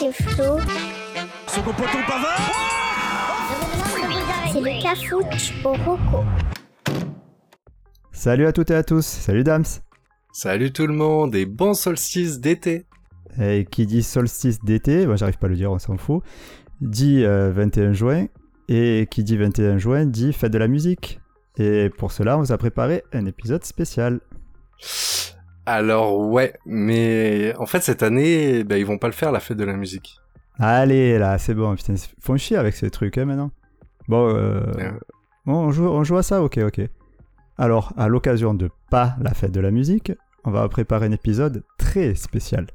c'est Flo. Second poteau Pavard C'est le cafouche au roco. Salut à toutes et à tous, salut Dams. Salut tout le monde et bon solstice d'été. Et qui dit solstice d'été, moi j'arrive pas à le dire, on s'en fout, dit euh, 21 juin. Et qui dit 21 juin dit fête de la musique. Et pour cela, on vous a préparé un épisode spécial. Alors ouais, mais en fait cette année, ben, ils vont pas le faire la fête de la musique. Allez là, c'est bon, putain, ils font chier avec ces trucs hein, maintenant. Bon, euh, Euh. bon, on, joue, on joue à ça, ok, ok. Alors, à l'occasion de pas la fête de la musique, on va préparer un épisode très spécial.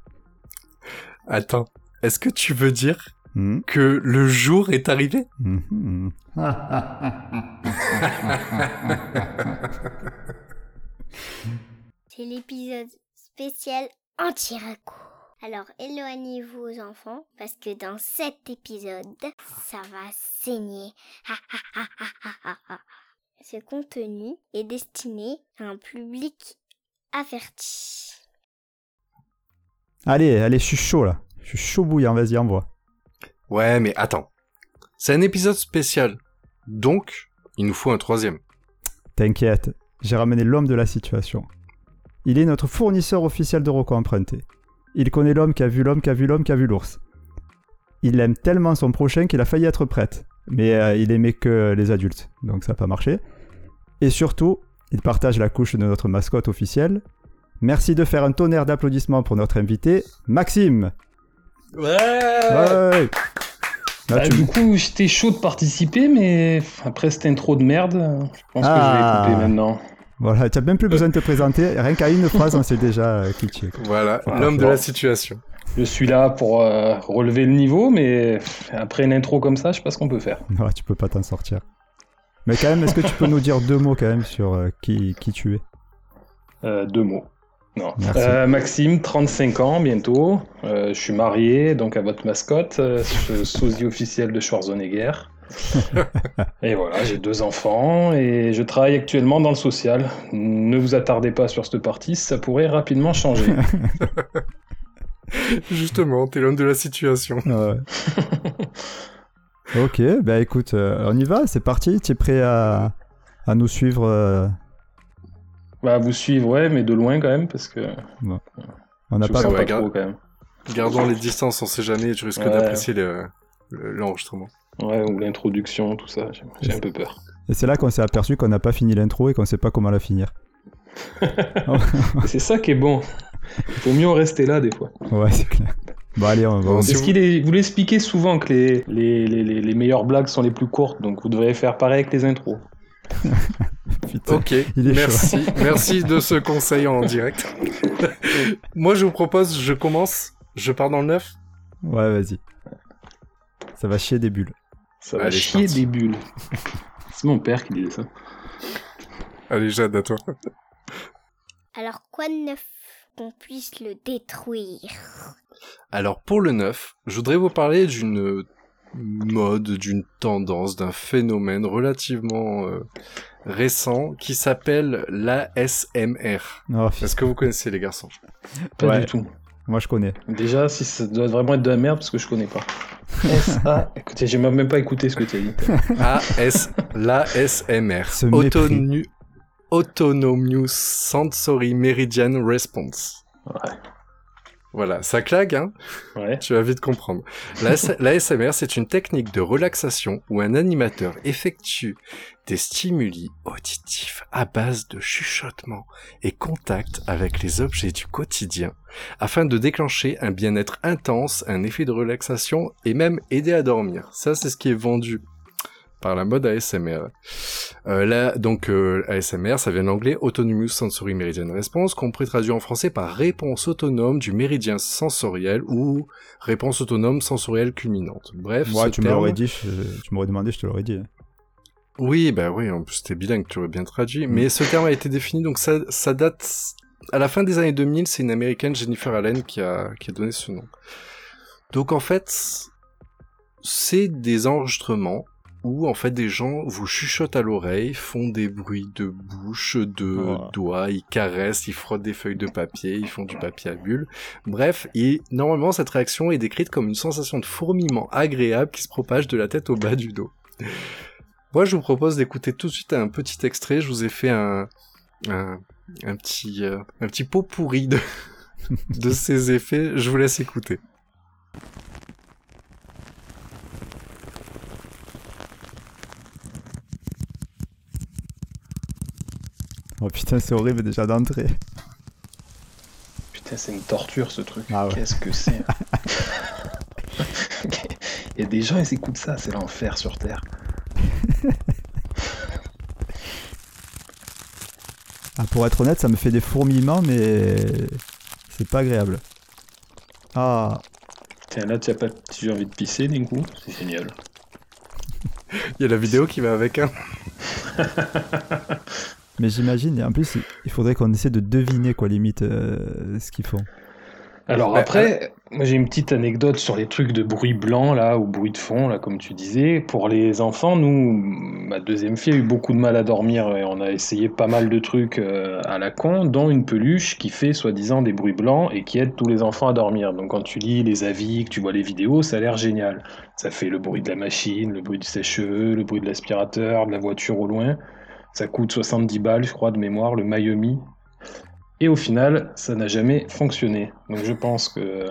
Attends, est-ce que tu veux dire Hmm, que le jour est arrivé? Hmm. C'est l'épisode spécial anti-raco. Alors éloignez-vous aux enfants parce que dans cet épisode, ça va saigner. Ce contenu est destiné à un public averti. Allez, allez, je suis chaud là. Je suis chaud bouillant, vas-y, envoie. Ouais, mais attends. C'est un épisode spécial. Donc, il nous faut un troisième. T'inquiète, j'ai ramené l'homme de la situation. Il est notre fournisseur officiel de Rocco emprunté. Il connaît l'homme qui a vu l'homme qui a vu l'homme qui a vu l'ours. Il aime tellement son prochain qu'il a failli être prêtre. Mais euh, il aimait que les adultes, donc ça n'a pas marché. Et surtout, il partage la couche de notre mascotte officielle. Merci de faire un tonnerre d'applaudissements pour notre invité, Maxime. Ouais Ouais. Là, Bah, tu- Du coup, j'étais chaud de participer, mais après cette intro de merde, je pense Ah. que je vais écouter maintenant. Voilà, tu n'as même plus besoin de te présenter. Rien qu'à une phrase, on s'est déjà euh, kitché. Voilà, Voilà, l'homme de la situation. Je suis là pour euh, relever le niveau, mais après une intro comme ça, je sais pas ce qu'on peut faire. Ouais, tu peux pas t'en sortir. Mais quand même, est-ce que tu peux nous dire deux mots quand même sur euh, qui, qui tu es? Euh, deux mots. Non. Merci. Euh, Maxime, 35 ans bientôt. Euh, je suis marié, donc à votre mascotte, euh, ce sosie officiel de Schwarzenegger. Et voilà, j'ai deux enfants et je travaille actuellement dans le social. Ne vous attardez pas sur cette partie, ça pourrait rapidement changer. Justement, t'es l'homme de la situation. Ouais. Ok, bah écoute, euh, on y va, c'est parti. Tu es prêt à, à nous suivre euh, Bah, vous suivre, ouais, mais de loin quand même, parce que On n'a pas. pas trop quand même. Gardons les distances, on sait jamais, tu risques Ouais. d'apprécier le- le- l'enregistrement. Ouais, ou l'introduction, tout ça, j'ai- un peu peur. Et c'est là qu'on s'est aperçu qu'on n'a pas fini l'intro et qu'on sait pas comment la finir. C'est ça qui est bon. Il faut mieux en rester là des fois. Ouais, c'est clair. Bon, allez, on va. Est-ce qu'il est... Vous l'expliquez souvent que les, les, les, les, les meilleures blagues sont les plus courtes, donc vous devriez faire pareil avec les intros. Putain. Ok, Il est merci. merci de ce conseil en direct. Moi, je vous propose, je commence, je pars dans le neuf. Ouais, vas-y. Ça va chier des bulles. Ça va Allez, chier des bulles. C'est mon père qui disait ça. Allez, Jade, à toi. Alors quoi de neuf qu'on puisse le détruire? Alors, pour le neuf, je voudrais vous parler d'une mode, d'une tendance, d'un phénomène relativement euh, récent qui s'appelle l'ASMR. Oh, Est-ce que vous connaissez les garçons? Pas Ouais. du tout. moi, je connais. Déjà, si ça doit vraiment être de la merde, parce que je connais pas. S-A... Écoutez, j'ai même pas écouté ce que tu as dit. AS, l'ASMR. Ce mépris. Autonu- Autonomous Sensory Meridian Response. Ouais. Voilà, ça claque, hein Ouais. Tu vas vite comprendre. L'AS- L'ASMR, c'est une technique de relaxation où un animateur effectue des stimuli auditifs à base de chuchotement et contact avec les objets du quotidien afin de déclencher un bien-être intense, un effet de relaxation et même aider à dormir. Ça, c'est ce qui est vendu par la mode ASMR. Euh, là, donc euh, ASMR, ça vient de l'anglais Autonomous Sensory Meridian Response, qu'on pourrait traduire en français par réponse autonome du méridien sensoriel ou réponse autonome sensorielle culminante. Bref, Ouais, tu terme- l'aurais dit, je- tu m'aurais demandé, je te l'aurais dit. Oui, bah oui, en plus t'es bilingue, tu aurais bien traduit. Mais ce terme a été défini, donc ça, ça date à la fin des années 2000. C'est une américaine, Jennifer Allen, qui a, qui a donné ce nom. Donc en fait, c'est des enregistrements où en fait des gens vous chuchotent à l'oreille, font des bruits de bouche, de Oh. doigts, ils caressent, ils frottent des feuilles de papier, ils font du papier à bulles. Bref, et normalement cette réaction est décrite comme une sensation de fourmillement agréable qui se propage de la tête au bas du dos. Moi, je vous propose d'écouter tout de suite un petit extrait. Je vous ai fait un un, un petit euh, un petit pot pourri de de ces effets. Je vous laisse écouter. Oh putain, c'est horrible déjà d'entrer. Putain, c'est une torture ce truc. Ah ouais. Qu'est-ce que c'est Il y a des gens, ils écoutent ça, c'est l'enfer sur Terre. Ah, pour être honnête, ça me fait des fourmillements, mais c'est pas agréable. Ah, Tiens, là, tu as pas si j'ai envie de pisser d'un coup, c'est génial. Il y a la vidéo qui va avec hein. mais j'imagine, et en plus, il faudrait qu'on essaie de deviner, quoi, limite, euh, ce qu'ils font. Alors Ouais, après, moi j'ai une petite anecdote sur les trucs de bruit blanc là, ou bruit de fond là, comme tu disais. Pour les enfants, nous, ma deuxième fille a eu beaucoup de mal à dormir et on a essayé pas mal de trucs euh, à la con, dont une peluche qui fait soi-disant des bruits blancs et qui aide tous les enfants à dormir. Donc quand tu lis les avis, que tu vois les vidéos, ça a l'air génial. Ça fait le bruit de la machine, le bruit du sèche-cheveux, le bruit de l'aspirateur, de la voiture au loin. Ça coûte 70 balles, je crois, de mémoire, le Mayumi. Et au final, ça n'a jamais fonctionné. Donc je pense que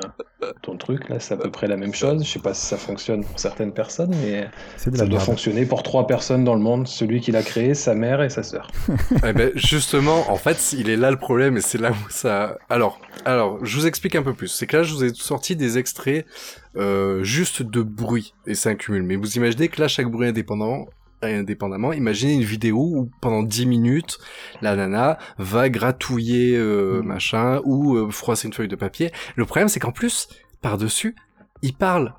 ton truc, là, c'est à peu près la même chose. Je sais pas si ça fonctionne pour certaines personnes, mais ça doit merde. fonctionner pour trois personnes dans le monde. Celui qui l'a créé, sa mère et sa sœur. Eh ben, justement, en fait, il est là le problème et c'est là où ça. Alors, alors, je vous explique un peu plus. C'est que là, je vous ai sorti des extraits euh, juste de bruit et c'est un cumul. Mais vous imaginez que là, chaque bruit indépendant, indépendamment, imaginez une vidéo où pendant 10 minutes, la nana va gratouiller euh, Mhm. machin ou euh, froisser une feuille de papier. Le problème, c'est qu'en plus, par dessus, il parle,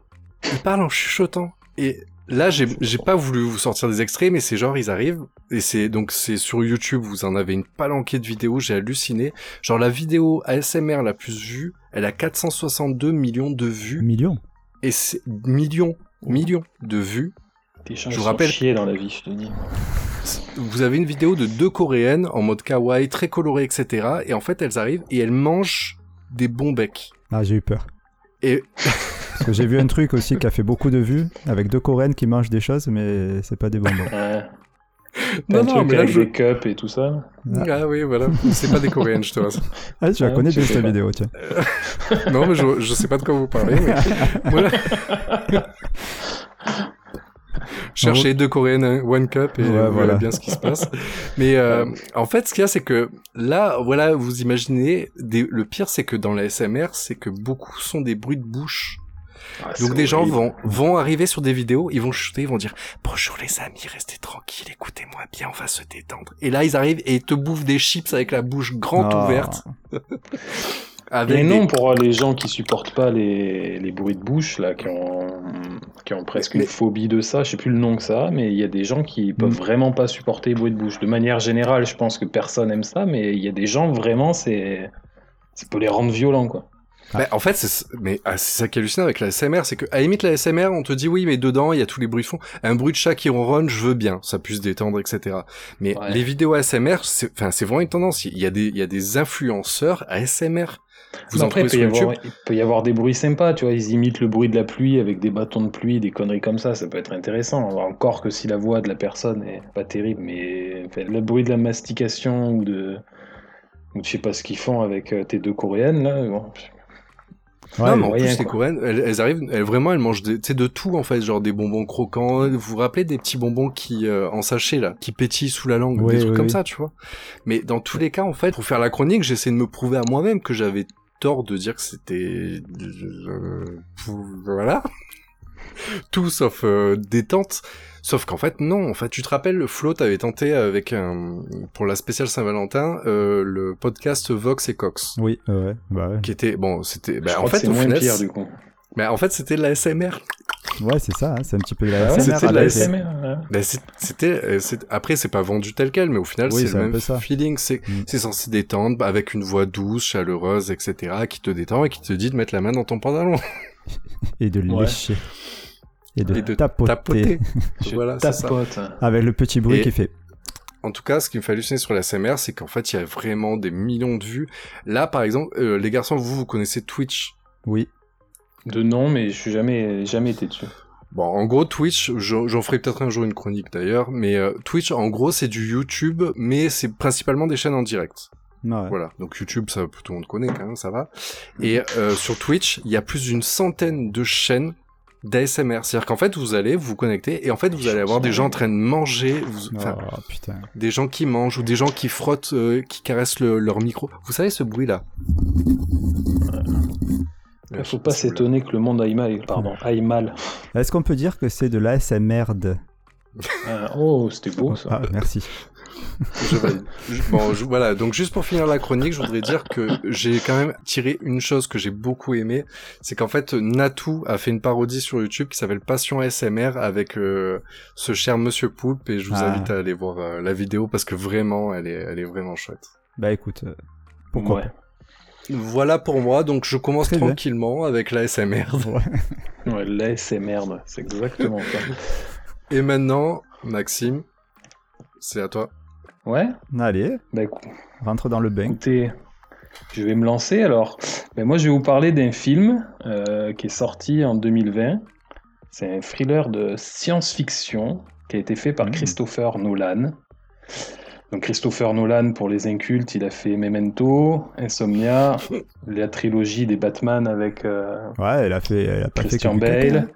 il parle en chuchotant et Là, j'ai j'ai pas voulu vous sortir des extraits, mais c'est genre ils arrivent et c'est donc c'est sur YouTube. Vous en avez une palanquée de vidéos. J'ai halluciné. Genre la vidéo ASMR la plus vue, elle a 462 millions de vues Millions et c'est millions, millions de vues. Je vous rappelle- chiés dans la vie, je te dis. Vous avez une vidéo de deux coréennes en mode kawaii, très colorées, etc. Et en fait, elles arrivent et elles mangent des bons becs. Ah, j'ai eu peur. Et Parce que j'ai vu un truc aussi qui a fait beaucoup de vues, avec deux coréennes qui mangent des choses, mais c'est pas des bonbons. Ouais. non, un non, truc mais là, avec je... des cups et tout ça. ah oui, voilà, c'est pas des coréennes, je te rassure. Ah, je la Ah, connais bien cette vidéo, tiens. Non, mais je, je sais pas de quoi vous parlez. Mais... voilà. Cherchez deux coréennes, hein, one cup, et Ouais, vous verrez voilà. bien ce qui se passe. Mais euh, en fait, ce qu'il y a, c'est que là, voilà, vous imaginez, des... le pire, c'est que dans la SMR, c'est que beaucoup sont des bruits de bouche. Ah, Donc des gens vont vont arriver sur des vidéos, ils vont chuter, ils vont dire bonjour les amis, restez tranquilles, écoutez-moi bien, on va se détendre. Et là ils arrivent et ils te bouffent des chips avec la bouche grande Ah. ouverte. Mais Avec non, des- pour les gens qui supportent pas les, les bruits de bouche, là, qui ont, qui ont presque Mais- une phobie de ça, je sais plus le nom que ça, a, mais il y a des gens qui peuvent Mm. vraiment pas supporter les bruits de bouche. De manière générale, je pense que personne aime ça, mais il y a des gens vraiment, c'est, ça peut les rendre violents, quoi. Bah, en fait, c'est mais ah, c'est ça qui est hallucinant avec la SMR, c'est que à la limite la SMR, on te dit oui, mais dedans il y a tous les bruits de fond. Un bruit de chat qui ronronne, je veux bien, ça puisse détendre, etc. Mais Ouais. les vidéos ASMR, c'est enfin c'est vraiment une tendance. Il y a des il y a des influenceurs ASMR. Vous après, il peut, y avoir, il peut y avoir des bruits sympas, tu vois, ils imitent le bruit de la pluie avec des bâtons de pluie, des conneries comme ça, ça peut être intéressant. Encore que si la voix de la personne est pas terrible, mais enfin, le bruit de la mastication ou de. Ou je sais pas ce qu'ils font avec euh, tes deux coréennes, là. bon. Ouais, non, mais en moyen, plus, les coréennes, elles, elles arrivent, elles, vraiment, elles mangent sais, de tout, en fait, genre des bonbons croquants. Vous vous rappelez des petits bonbons qui, euh, en sachet, là, qui pétillent sous la langue, Oui, des trucs comme ça, tu vois. Mais dans tous les cas, en fait, pour faire la chronique, j'essaie de me prouver à moi-même que j'avais tort de dire que c'était, euh, voilà. tout sauf euh, détente. Sauf qu'en fait, non. En fait, tu te rappelles, Flo, t'avais tenté avec un, pour la spéciale Saint-Valentin, euh, le podcast Vox et Cox. Oui, ouais, ouais, bah ouais. Qui était, bon, c'était, bah, en fait, c'est au moins final, pire, du coup. mais en fait, c'était de la SMR. Ouais, c'est ça, hein, c'est un petit peu de la Ah SMR. c'était de la avec- SMR. ouais. C'est- c'était, c'est- après, c'est pas vendu tel quel, mais au final, Oui, c'est c'est le un même feeling. C'est, Mm. c'est censé détendre avec une voix douce, chaleureuse, etc., qui te détend et qui te dit de mettre la main dans ton pantalon. Et de Ouais. lécher. Et de, Et de tapoter, tapoter. Voilà, c'est ça. tapote. avec le petit bruit Et- qui fait. En tout cas, ce qui me fait halluciner sur la SMR, c'est qu'en fait, il y a vraiment des millions de vues. Là, par exemple, euh, les garçons, vous, vous connaissez Twitch? Oui. De nom, mais je suis jamais, jamais été dessus. Bon, en gros, Twitch, j'en ferai peut-être un jour une chronique d'ailleurs, mais euh, Twitch, en gros, c'est du YouTube, mais c'est principalement des chaînes en direct. Ouais. Voilà, donc YouTube, ça tout le monde connaît quand même, ça va. Et euh, sur Twitch, il y a plus d'une centaine de chaînes d'ASMR. C'est-à-dire qu'en fait, vous allez vous connecter et en fait, vous allez avoir des gens en train de manger, vous- enfin, Oh putain. des gens qui mangent ou des gens qui frottent, euh, qui caressent le- leur micro. Vous savez ce bruit-là? Il faut pas s'étonner que le monde aille mal. Pardon, aille mal. Est-ce qu'on peut dire que c'est de l'ASMR Euh, oh, c'était beau ça. Ah, merci. Je Bon, je- voilà. Donc juste pour finir la chronique, je voudrais dire que j'ai quand même tiré une chose que j'ai beaucoup aimé, c'est qu'en fait Natou a fait une parodie sur YouTube qui s'appelle Passion ASMR avec euh, ce cher Monsieur Poulpe et je vous Ah. invite à aller voir euh, la vidéo parce que vraiment, elle est, elle est vraiment chouette. Bah écoute, euh, pourquoi Ouais. Voilà pour moi. Donc je commence Très bien. tranquillement avec la SMR. Ouais. Ouais, là, c'est exactement ça. Et maintenant, Maxime, c'est à toi. Ouais Allez, Bah écoute, rentre dans le bain. écoutez, je vais me lancer alors. Ben, moi, je vais vous parler d'un film euh, qui est sorti en 2020. C'est un thriller de science-fiction qui a été fait par Mhm. Christopher Nolan. Donc Christopher Nolan, pour les incultes, il a fait Memento, Insomnia, la trilogie des Batman avec euh, Ouais, elle a fait, elle a pas Christian fait. Bale,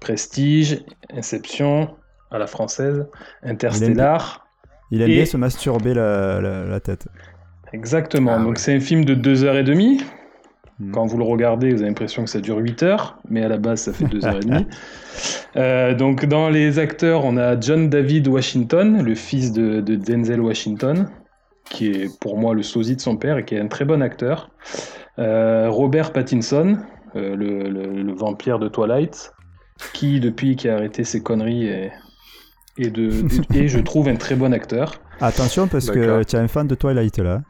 Prestige, Inception, à la française, Interstellar. Il aime Et- bien se masturber la, la, la tête. Exactement. Ah Donc ouais. c'est un film de 2h30. Hmm. Quand vous le regardez, vous avez l'impression que ça dure 8 heures, mais à la base, ça fait 2h30. Euh, donc dans les acteurs, on a John David Washington, le fils de, de Denzel Washington, qui est pour moi le sosie de son père et qui est un très bon acteur. Euh, Robert Pattinson, euh, le, le- le vampire de Twilight, qui depuis qui a arrêté ses conneries est, est de, et je trouve un très bon acteur. Attention parce que tu as un fan de Twilight là.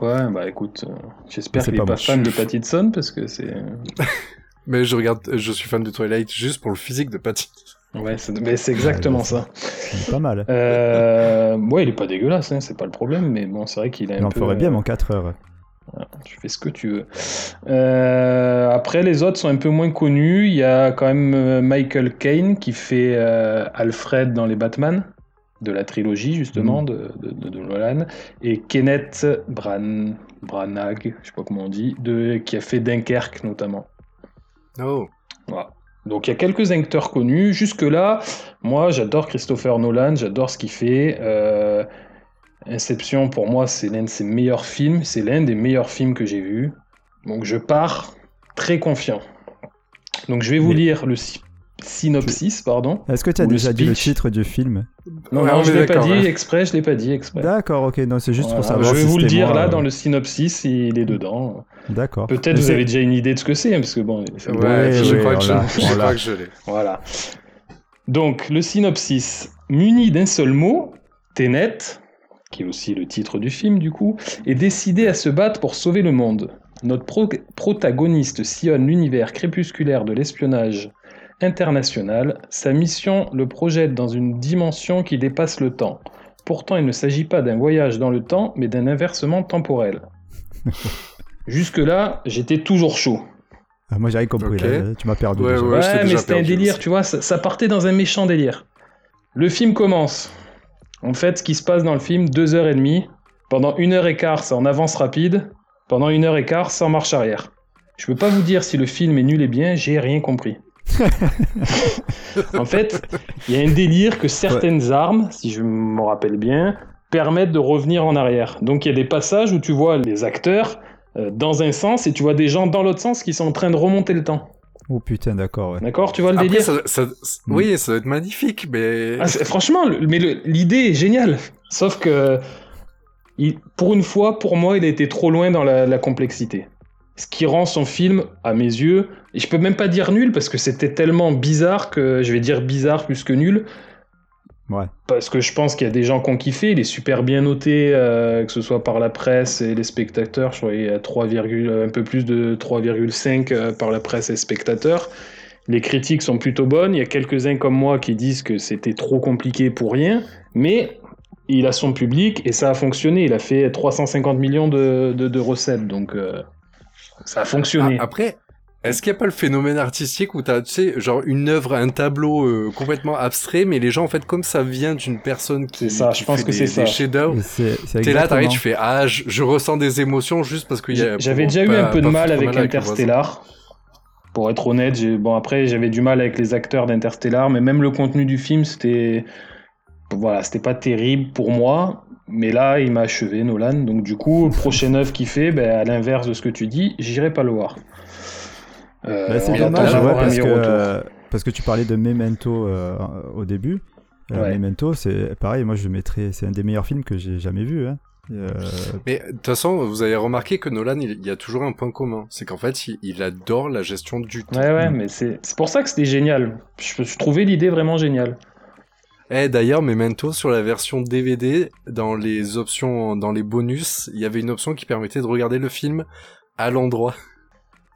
Ouais, bah écoute, euh, j'espère qu'il est pas pas fan de Pattinson parce que c'est. Mais je regarde, je suis fan de Twilight juste pour le physique de Patty. Ouais, c'est mais c'est exactement Ouais, ça. C'est pas mal. Euh, ouais, il est pas dégueulasse, hein, c'est pas le problème, mais bon, c'est vrai qu'il a Il un en peu. ferait bien euh, mon 4 heures. Tu fais ce que tu veux. Euh, après, les autres sont un peu moins connus. Il y a quand même euh, Michael Caine qui fait euh, Alfred dans les Batman, de la trilogie justement Mhm. de, de, Nolan, et Kenneth Bran... Branagh, je sais pas comment on dit, de... qui a fait Dunkerque notamment. Oh. Voilà. Donc il y a quelques acteurs connus. Jusque-là, moi j'adore Christopher Nolan, j'adore ce qu'il fait. Euh, Inception, pour moi, c'est l'un de ses meilleurs films. C'est l'un des meilleurs films que j'ai vus. Donc je pars très confiant. Donc je vais vous Mais- lire le synopsis, pardon. Est-ce que tu as déjà dit le titre du film Non, Ouais, non, on je l'ai pas d'accord, dit ouais. exprès, je l'ai pas dit exprès. D'accord, ok, non, c'est juste pour savoir. je vais si vous le dire moi, là euh, dans le synopsis, il est dedans. D'accord. Peut-être vous avez déjà une idée de ce que c'est, hein, parce que bon, Ouais, je oui, crois que je, crois que je l'ai. Voilà. Donc, le synopsis. Muni d'un seul mot, Tenet, qui est aussi le titre du film du coup, est décidé à se battre pour sauver le monde. Notre pro- protagoniste sillonne l'univers crépusculaire de l'espionnage international. Sa mission le projette dans une dimension qui dépasse le temps. Pourtant, il ne s'agit pas d'un voyage dans le temps, mais d'un inversement temporel. Jusque-là, j'étais toujours chaud. Ah, moi, j'ai rien compris là. Tu m'as perdu. Ouais, déjà. ouais. je t'ai Ouais, déjà mais c'était un délire, tu vois, ça, ça partait dans un méchant délire. Le film commence. En fait, ce qui se passe dans le film, deux heures et demie. Pendant une heure et quart, c'est en avance rapide. Pendant une heure et quart, c'est en marche arrière. Je peux pas vous dire si le film est nul et bien, j'ai rien compris. en fait, il y a un délire que certaines armes, si je me rappelle bien, permettent de revenir en arrière. Donc il y a des passages où tu vois les acteurs euh, dans un sens et tu vois des gens dans l'autre sens qui sont en train de remonter le temps. Oh putain, d'accord, ouais. D'accord Tu vois le Après, délire? ça, ça- oui, ça doit être magnifique, mais Ah, franchement, le- mais l'idée est géniale. Sauf que, il- pour une fois, pour moi, il a été trop loin dans la, la complexité. Ce qui rend son film, à mes yeux, et je peux même pas dire nul parce que c'était tellement bizarre que je vais dire bizarre plus que nul. Ouais. Parce que je pense qu'il y a des gens qui ont kiffé, il est super bien noté, euh, que ce soit par la presse et les spectateurs. Je crois qu'il y a 3, un peu plus de 3,5 euh, par la presse et spectateurs. Les critiques sont plutôt bonnes. Il y a quelques-uns comme moi qui disent que c'était trop compliqué pour rien. Mais il a son public et ça a fonctionné. Il a fait 350 millions de, de, de recettes. Donc euh, ça a fonctionné. Ah, après, est-ce qu'il n'y a pas le phénomène artistique où t'as, tu sais, genre une œuvre, un tableau euh, complètement abstrait, mais les gens, en fait, comme ça vient d'une personne qui, C'est ça, qui je pense fait que des, des chefs-d'œuvre, t'es là, t'arrives, tu fais, ah, je, je ressens des émotions juste parce qu'il y a... J'avais déjà eu un peu de mal avec le voisin. Interstellar. Pour être honnête, bon après j'avais du mal avec les acteurs d'Interstellar, mais même le contenu du film c'était voilà c'était pas terrible pour moi. Mais là il m'a achevé Nolan, donc du coup prochaine œuvre qu'il fait, ben, à l'inverse de ce que tu dis, j'irai pas le voir. Euh, Bah, c'est dommage, ouais, parce, que, euh, parce que tu parlais de Memento euh, au début. Euh, Ouais. Memento, c'est pareil, moi je le mettrais, c'est un des meilleurs films que j'ai jamais vu. Hein. Euh, Mais de toute façon, vous avez remarqué que Nolan, il, il y a toujours un point commun. C'est qu'en fait, il, il adore la gestion du temps. Ouais ouais, mais c'est c'est pour ça que c'était génial. Je, je trouvais l'idée vraiment géniale. Eh, d'ailleurs, Memento, sur la version DVD, dans les options, dans les bonus, il y avait une option qui permettait de regarder le film à l'endroit.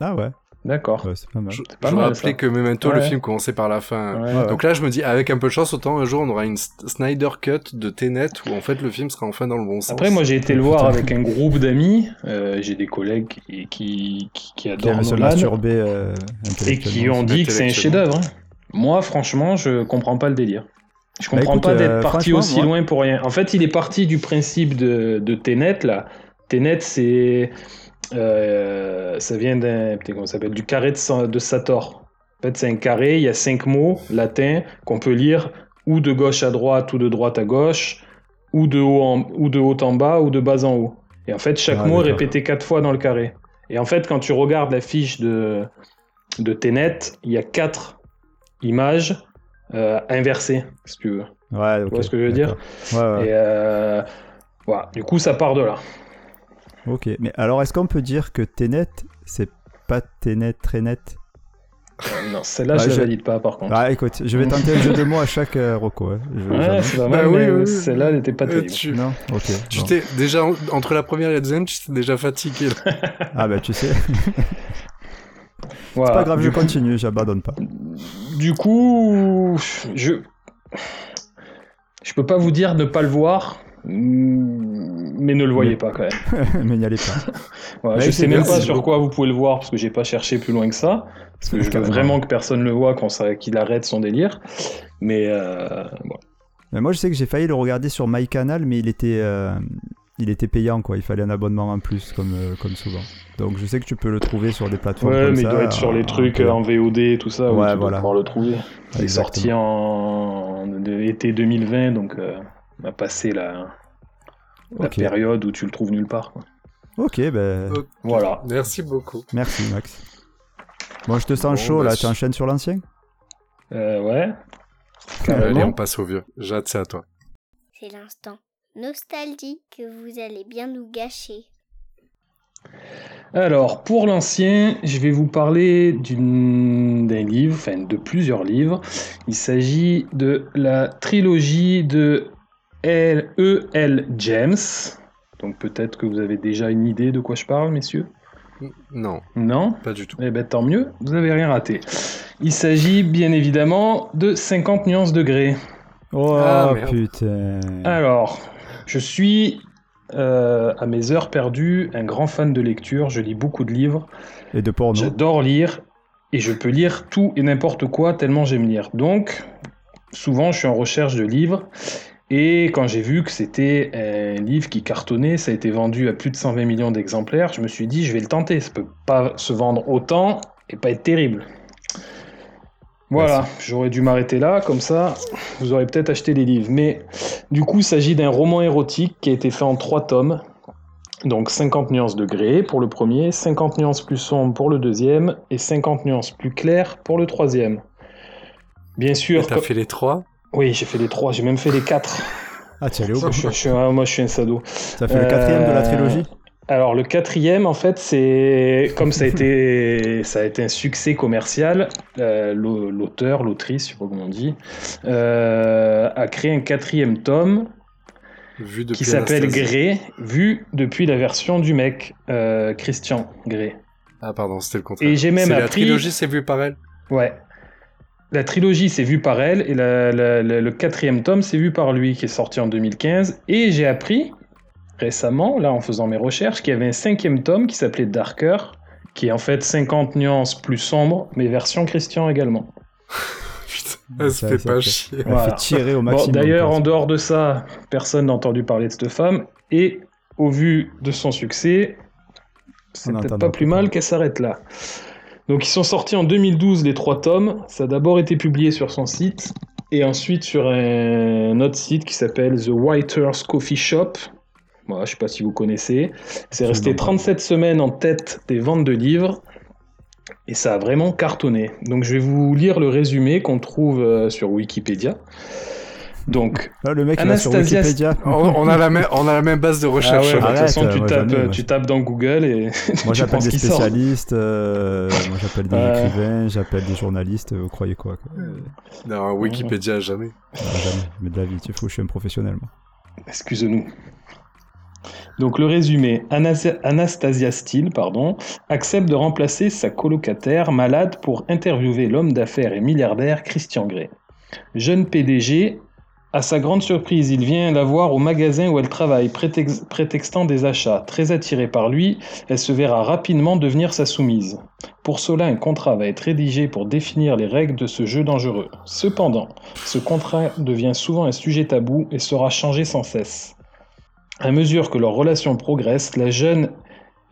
Ah ouais, D'accord. ouais, c'est pas mal. Je, pas je me mal, rappelais ça. que Memento, le film commençait par la fin. Ouais. Ouais, Donc là, je me dis, avec un peu de chance, autant un jour on aura une Snyder Cut de Tenet où en fait le film sera enfin dans le bon sens. Après, moi, j'ai été le voir avec un groupe d'amis. Euh, j'ai des collègues qui, qui, qui, qui Qui adorent se Nolan euh, et qui ont dit que c'est un chef-d'œuvre. hein. Moi, franchement, je comprends pas le délire. Je Bah, comprends écoute, pas d'être euh, parti aussi moi- loin pour rien. En fait, il est parti du principe de, de Tenet, là. Tenet, c'est. euh, ça vient d'un. Comment ça s'appelle? Du carré de, de Sator. En fait, c'est un carré, il y a cinq mots latins qu'on peut lire ou de gauche à droite, ou de droite à gauche, ou de haut en, ou de haut en bas, ou de bas en haut. Et en fait, chaque Ah, mot est répété quatre fois dans le carré. Et en fait, quand tu regardes la fiche de, de Tenet, il y a quatre images euh, inversées, si tu veux. Ouais, ok, vois ce que je veux dire d'accord. Ouais, ouais. Et euh, voilà, du coup, ça part de là. Ok, mais alors est-ce qu'on peut dire que Tenet, c'est pas Tenet très net? Euh, non, celle-là, Ouais, je la je- valide pas, par contre. Ah écoute, je vais tenter un jeu de mots à chaque euh, reco. hein. Je- ouais, j'avoue. c'est pas Bah mal, oui, mais oui, oui. celle-là, elle était pas Euh, terrible. tu Non Ok. tu bon. t'es déjà en- entre la première et la deuxième, tu t'es déjà fatigué. là. Ah bah tu sais, Voilà. pas grave, du je coup, continue, j'abandonne pas. Du coup, je je peux pas vous dire ne pas le voir, mm, mais ne le voyez Mais- pas quand même. mais n'y allez pas. Voilà, Bah, je sais même pas sur quoi vous pouvez le voir parce que j'ai pas cherché plus loin que ça. Parce que je veux vraiment que personne le voit quand ça qu'il arrête son délire. Mais euh, bon. Moi je sais que j'ai failli le regarder sur MyCanal, mais il était, euh, il était payant quoi. Il fallait un abonnement en plus, comme, euh, comme souvent. Donc je sais que tu peux le trouver sur des plateformes Ouais, comme mais il doit être sur les en trucs payant. en VOD et tout ça. où Ouais, tu voilà. pouvoir le trouver. Il est sorti en été 2020, donc euh, on a passé la, la période où tu le trouves nulle part. quoi. Ok, ben. Voilà. Merci beaucoup. merci Max. Bon, je te sens Bon, chaud bah, là, tu enchaînes sur l'ancien? Euh, ouais. Allez, on passe au vieux. Jade, c'est à toi. C'est l'instant nostalgie que vous allez bien nous gâcher. Alors, pour l'ancien, je vais vous parler d'un livre, enfin de plusieurs livres. Il s'agit de la trilogie de L- E.L. James. Donc peut-être que vous avez déjà une idée de quoi je parle, messieurs? Non, Non? Pas du tout. Eh ben tant mieux, vous avez rien raté. Il s'agit bien évidemment de 50 nuances de gré. Oh Ah, putain. Alors, je suis euh, à mes heures perdues un grand fan de lecture, je lis beaucoup de livres. Et de porno. J'adore lire et je peux lire tout et n'importe quoi tellement j'aime lire. Donc, souvent, je suis en recherche de livres. Et quand j'ai vu que c'était un livre qui cartonnait, ça a été vendu à plus de 120 millions d'exemplaires, je me suis dit, je vais le tenter. Ça peut pas se vendre autant et pas être terrible. Voilà, j'aurais dû m'arrêter là, comme ça, vous aurez peut-être acheté les livres. Mais du coup, il s'agit d'un roman érotique qui a été fait en trois tomes. Donc 50 nuances de gré pour le premier, 50 nuances plus sombres pour le deuxième et 50 nuances plus claires pour le troisième. Bien sûr, t'as co- fait les trois oui, j'ai fait les trois, j'ai même fait les quatre. Ah, tu es allé au je, bout. je- je- moi, je suis un sado. Ça fait le quatrième de la Euh, trilogie Alors le quatrième, en fait, c'est comme ça a été, ça a été un succès commercial. euh, l'au- L'auteur, l'autrice, je sais pas comment on dit, euh, a créé un quatrième tome Vu qui s'appelle. Grey, vu depuis la version du mec, euh, Christian Grey. Ah pardon, c'était le contraire. Et j'ai même C'est la appris- trilogie, c'est vu par elle. Ouais. la trilogie c'est vu par elle et la- la- la- le quatrième tome c'est vu par lui qui est sorti en 2015. Et j'ai appris récemment, là en faisant mes recherches, qu'il y avait un cinquième tome qui s'appelait Darker, qui est en fait 50 nuances plus sombres, mais version Christian également. Putain, elle se Ça- fait ça pas fait- chier. Elle Voilà. fait tirer au Bon, maximum. D'ailleurs, en dehors de ça, personne n'a entendu parler de cette femme. Et au vu de son succès, c'est peut-être pas plus mal qu'elle s'arrête là. Donc, ils sont sortis en 2012, les trois tomes. Ça a d'abord été publié sur son site. Et ensuite sur un autre site qui s'appelle The Writer's Coffee Shop. Voilà, je sais pas si vous connaissez. C'est resté Absolument pas. 37 semaines en tête des ventes de livres. Et ça a vraiment cartonné. Donc je vais vous lire le résumé qu'on trouve euh, sur Wikipédia. Donc, Ah, le mec, il va sur Anastasia- Wikipédia. On, on a la même, on a la même base de ah ouais, recherche. bah, de toute façon, tu moi, tapes, jamais, moi. tu tapes dans Google et Moi, tu j'appelle des spécialistes, euh, moi, j'appelle des écrivains, j'appelle des journalistes, vous croyez quoi, quoi Euh, Non, Wikipédia, jamais. ah, jamais. Mais de la vie, tu fou, je suis un professionnel, moi. Excuse-nous. Donc le résumé, Anas- Anastasia Steele pardon, accepte de remplacer sa colocataire malade pour interviewer l'homme d'affaires et milliardaire Christian Grey. Jeune PDG, à sa grande surprise, il vient la voir au magasin où elle travaille, prétex- prétextant des achats. Très attirée par lui, elle se verra rapidement devenir sa soumise. Pour cela, un contrat va être rédigé pour définir les règles de ce jeu dangereux. Cependant, ce contrat devient souvent un sujet tabou et sera changé sans cesse. À mesure que leur relation progresse, la jeune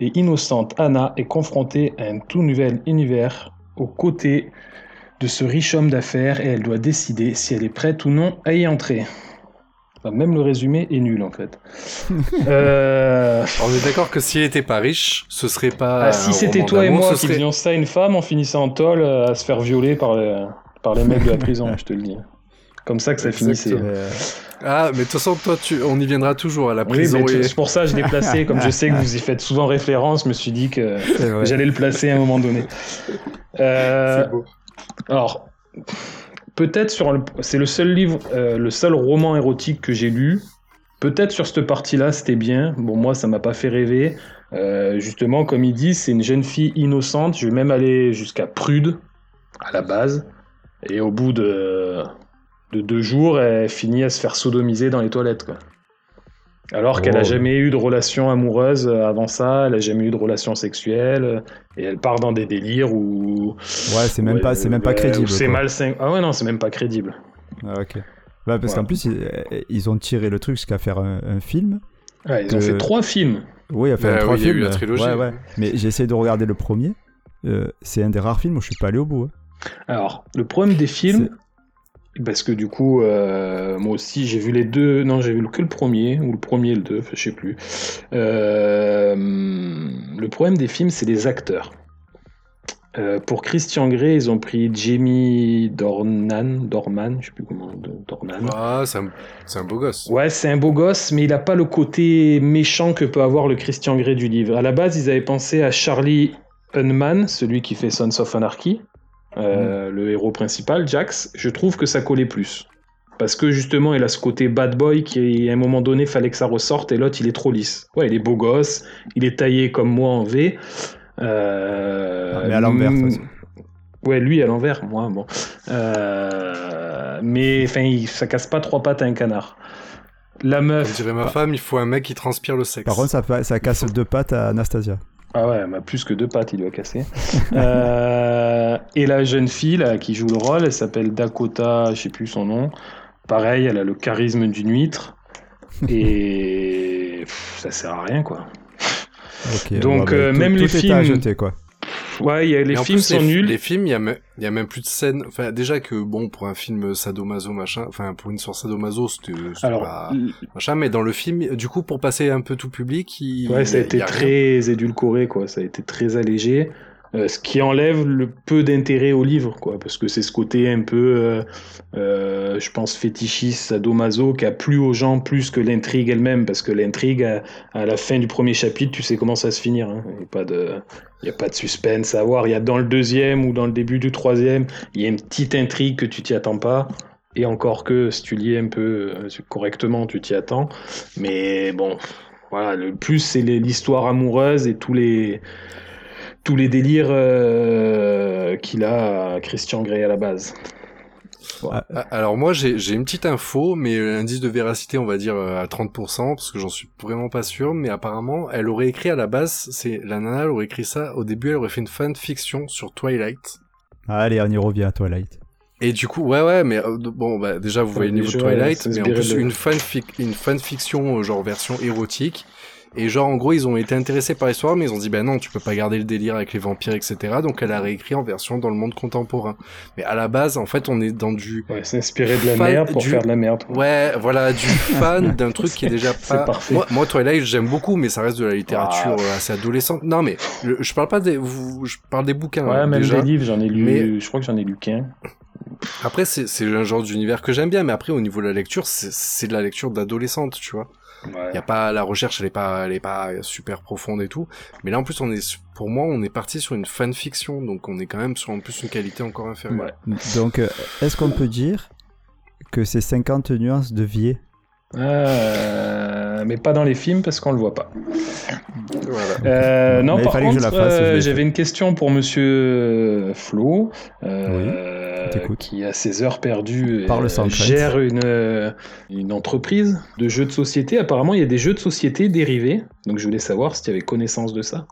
et innocente Anna est confrontée à un tout nouvel univers aux côtés de ce riche homme d'affaires et elle doit décider si elle est prête ou non à y entrer. Enfin, même le résumé est nul en fait. Euh, On est d'accord que s'il était pas riche, ce serait pas. ah, si c'était toi et moi qui serait- disions ça à une femme, on finissait en tôle euh, à se faire violer par les, par les mecs de la prison, je te le dis. Comme ça que ça finissait. Euh, Ah, mais de toute façon, toi, tu... on y viendra toujours à la Oui, prison. et- c'est pour ça que je l'ai placé. Comme je sais que vous y faites souvent référence, je me suis dit que j'allais le placer à un moment donné. Euh, C'est beau. alors, peut-être sur le, c'est le seul livre, euh, le seul roman érotique que j'ai lu. Peut-être sur cette partie-là, c'était bien. Bon, moi, ça m'a pas fait rêver. Euh, justement, comme il dit, c'est une jeune fille innocente. Je vais même aller jusqu'à prude à la base. Et au bout de, de deux jours, elle finit à se faire sodomiser dans les toilettes, quoi. Alors qu'elle Oh. a jamais eu de relation amoureuse euh, avant ça, elle a jamais eu de relation sexuelle, et elle part dans des délires où Ouais, c'est même Ouais, pas, c'est même pas crédible. C'est malsain. Ah ouais, non, c'est même pas crédible. Ah, ok. Ouais, parce qu'en plus, ils, ils ont tiré le truc jusqu'à faire un, un film. Ouais, ils ont fait trois films. Oui, enfin, Bah trois oui, il y a eu films. la trilogie. Ouais, ouais. Mais j'ai essayé de regarder le premier. Euh, c'est un des rares films où je suis pas allé au bout. hein. Alors, le problème des films, parce que du coup, euh, moi aussi, j'ai vu les deux. Non, j'ai vu que le premier, ou le premier et le deux, je sais plus. Euh, le problème des films, c'est les acteurs. Euh, pour Christian Grey, ils ont pris Jamie Dornan, Dorman, je sais plus comment, Dornan. Ah, c'est un... un beau gosse. Ouais, c'est un beau gosse, mais il n'a pas le côté méchant que peut avoir le Christian Grey du livre. À la base, ils avaient pensé à Charlie Hunman, celui qui fait Sons of Anarchy, euh, le héros principal, Jax. Je trouve que ça collait plus. Parce que justement, il a ce côté bad boy qui, à un moment donné, fallait que ça ressorte, et l'autre, il est trop lisse. Ouais, il est beau gosse, il est taillé comme moi en V. Euh, Ah, mais à l'envers, de toute mm, façon. Ouais, lui à l'envers, moi, bon. Euh, mais enfin, il- ça casse pas trois pattes à un canard. La Comme meuf. dirait ma femme, il faut un mec qui transpire le sexe. Par contre, ça casse deux pattes à Anastasia. Ah ouais, elle m'a plus que deux pattes, il doit casser. Euh, et la jeune fille là, qui joue le rôle, elle s'appelle Dakota, je sais plus son nom. Pareil, elle a le charisme d'une huître. Et pff, ça sert à rien, quoi. Ok, Donc, bah, euh, tout- même tout les à films- jeter, quoi. Ouais, il y a- les films plus, sont les, nuls. Les films, il y, a même- il y a même plus de scènes. Enfin, déjà que, bon, pour un film sadomaso, machin, enfin, pour une histoire sadomaso, c'était pas machin, mais dans le film, du coup, pour passer un peu tout public, il, Ouais, ça a été très édulcoré, quoi. Ça a été très allégé. Euh, ce qui enlève le peu d'intérêt au livre, quoi. Parce que c'est ce côté un peu, euh, euh, je pense, fétichiste, sadomaso, qui a plu aux gens plus que l'intrigue elle-même. Parce que l'intrigue, à, la fin du premier chapitre, tu sais comment ça se finir. hein. Il n'y a, a pas de suspense à avoir. Il y a dans le deuxième ou dans le début du troisième, il y a une petite intrigue que tu t'y attends pas. Et encore que, si tu lis un peu correctement, tu t'y attends. Mais bon, voilà, le plus c'est l'histoire amoureuse et tous les tous les délires euh, qu'il a Christian Grey à la base. Ah, Alors moi j'ai une petite info, mais l'indice de véracité on va dire euh, à 30%, parce que j'en suis vraiment pas sûr, mais apparemment elle aurait écrit à la base, c'est la nana elle aurait écrit ça, au début elle aurait fait une fanfiction sur Twilight. Allez, on y revient à Twilight. Et du coup, ouais, ouais, mais euh, bon, bah, déjà, vous voyez le niveau de Twilight, mais en plus, de- une, fanfic, une fanfiction, euh, genre version érotique. Et genre, en gros, ils ont été intéressés par l'histoire, mais ils ont dit, bah non, tu peux pas garder le délire avec les vampires, etc. Donc, elle a réécrit en version dans le monde contemporain. Mais à la base, en fait, on est dans du, Ouais, c'est inspiré de la Fan merde pour du- faire de la merde. ouais, voilà, du fan d'un truc qui est déjà C'est pas... parfait. Moi, moi, Twilight, j'aime beaucoup, mais ça reste de la littérature Ah. assez adolescente. Non, mais le- je parle pas des, vous, je parle des bouquins. Ouais, même déjà. des livres, j'en ai lu. Mais- Je crois que j'en ai lu qu'un. Après, c'est un genre d'univers que j'aime bien, mais après, au niveau de la lecture, c'est de la lecture d'adolescente, tu vois. Ouais. Y a pas la recherche, elle est pas, elle est pas super profonde et tout. Mais là, en plus, on est, pour moi, on est parti sur une fanfiction, donc on est quand même sur en plus une qualité encore inférieure. Ouais. Donc, euh, est-ce qu'on peut dire que c'est 50 nuances de vie Euh, mais pas dans les films parce qu'on le voit pas. Voilà. Euh, non, Mais par fallait que je contre, la fasse, je euh, j'avais une question pour Monsieur Flo, euh, Oui, qui a ses heures perdues, et, Parle sans euh, crainte. gère une, une entreprise de jeux de société. Apparemment, il y a des jeux de société dérivés. Donc, je voulais savoir si tu avais connaissance de ça.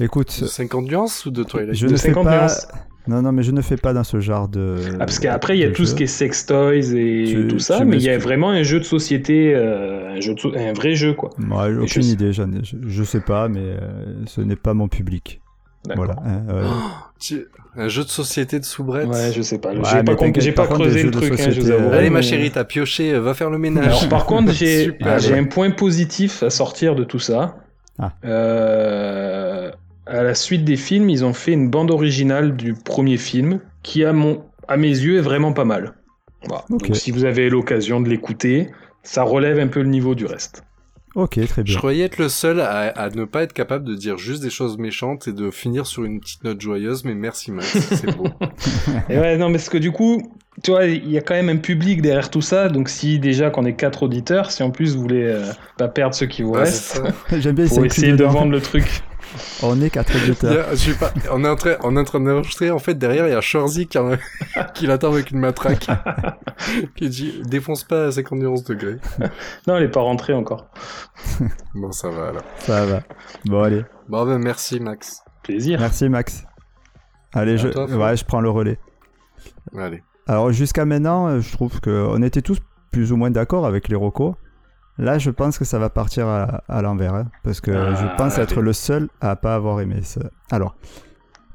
Écoute, De 50 nuances ou de Twilight je de ne fais 50 pas. nuances. Non, non, mais je ne fais pas dans ce genre de. Ah, parce qu'après, il y a tout ce qui est sex toys et Tu- tout ça, mais il y a vraiment un jeu de société, euh, un, jeu de so- un vrai jeu, quoi. Moi, Et aucune je idée, je, je sais pas, mais euh, ce n'est pas mon public. D'accord. Voilà. hein, Tu- Un jeu de société de soubrette? Ouais, je sais pas. Ouais, j'ai pas, j'ai creusé le truc, hein, je vous avoue. Allez, ma chérie, t'as pioché, va faire le ménage. Alors par contre, j'ai un point positif à sortir de tout ça. Ah. Euh, à la suite des films, ils ont fait une bande originale du premier film qui, à, mon, à mes yeux, est vraiment pas mal. Voilà. Donc si vous avez l'occasion de l'écouter, ça relève un peu le niveau du reste. Ok, très Je bien. croyais être le seul à, à ne pas être capable de dire juste des choses méchantes et de finir sur une petite note joyeuse, mais merci Max, c'est beau. Et ouais, non, parce que du coup, tu vois, il y a quand même un public derrière tout ça. Donc si déjà qu'on est quatre auditeurs, si en plus vous voulez euh, pas perdre ceux qui vous restent. J'aime bien, pour essayer de vendre le truc. On est quatre auditeurs. Je suis pas, on est en train, on est en train d'enregistrer, en fait, derrière, il y a Shorzy qui, en- qui l'attend avec une matraque, qui dit, défonce pas à 50 nuances degrés. Non, elle est pas rentrée encore. Bon, ça va, alors. Ça va. Bon, allez. Bon, ben, merci, Max. Plaisir. Merci, Max. Allez, À je... toi, Flo. ouais, je prends le relais. Allez. Alors, jusqu'à maintenant, euh, je trouve qu'on était tous plus ou moins d'accord avec les recos. Là, je pense que ça va partir à, à l'envers, hein, parce que Ah, je pense être le seul à pas avoir aimé ça. Alors,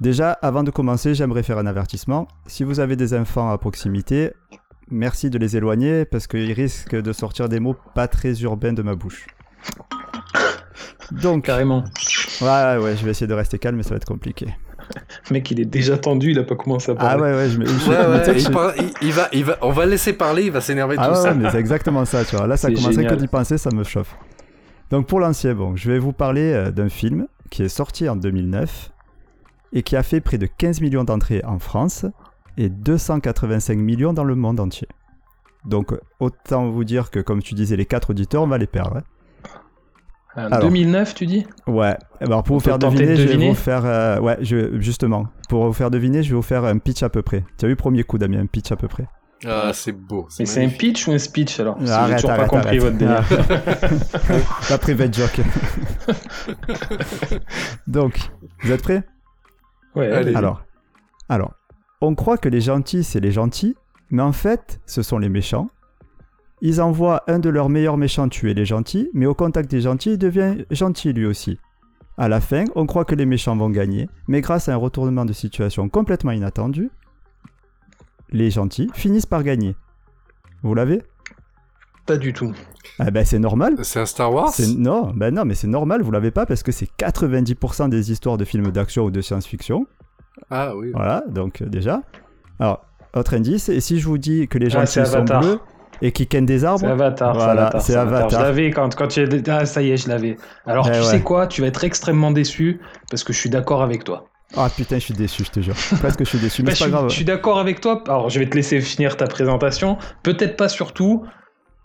déjà, avant de commencer, j'aimerais faire un avertissement. Si vous avez des enfants à proximité, merci de les éloigner, parce qu'ils risquent de sortir des mots pas très urbains de ma bouche. Donc, Carrément. ouais, ouais, je vais essayer de rester calme, mais ça va être compliqué. Le mec, il est déjà tendu, il a pas commencé à Ah parler. ouais, ouais, je me... je- Ouais, il, je- par- il- il va, il va, on va le laisser parler, il va s'énerver Ah tout ouais, ça. ouais, mais c'est exactement ça, tu vois. Là, ça commence que d'y penser, ça me chauffe. Donc pour l'ancien, bon, je vais vous parler euh, d'un film qui est sorti en 2009 et qui a fait près de 15 millions d'entrées en France et 285 millions dans le monde entier. Donc autant vous dire que comme tu disais, les quatre auditeurs, on va les perdre. hein. En Alors. 2009, tu dis? Ouais, alors pour On vous faire de deviner, je vais vous faire... euh, ouais, je, justement, pour vous faire deviner, je vais vous faire un pitch à peu près. Tu as eu premier coup, Damien, un pitch à peu près? Ah, c'est beau. Mais c'est un pitch ou un speech alors? Parce Arrête, J'ai toujours arrête, pas compris arrête. votre délire. Ah. La private joke. Donc, vous êtes prêts? Ouais, Allez. Alors, alors, on croit que les gentils, c'est les gentils, mais en fait, ce sont les méchants. Ils envoient un de leurs meilleurs méchants tuer les gentils, mais au contact des gentils, il devient gentil lui aussi. À la fin, on croit que les méchants vont gagner, mais grâce à un retournement de situation complètement inattendu, les gentils finissent par gagner. Vous l'avez? Pas du tout. Ah ben c'est normal. C'est un Star Wars? C'est- Non, ben non, mais c'est normal, vous l'avez pas parce que c'est 90% des histoires de films d'action ou de science-fiction. Ah oui. Voilà, donc euh, déjà. Alors, autre indice, et si je vous dis que les Ah, gentils sont Avatar. bleus et qui kennent des arbres C'est Avatar. Voilà, Avatar, c'est c'est Avatar. Je l'avais quand, quand tu as... Ah, ça y est, je l'avais. Alors, Eh tu ouais. sais quoi Tu vas être extrêmement déçu parce que je suis d'accord avec toi. Ah putain, je suis déçu, je te jure. Presque je suis déçu, mais Bah, c'est je, pas suis, grave. je suis d'accord avec toi. Alors, je vais te laisser finir ta présentation. Peut-être pas sur tout,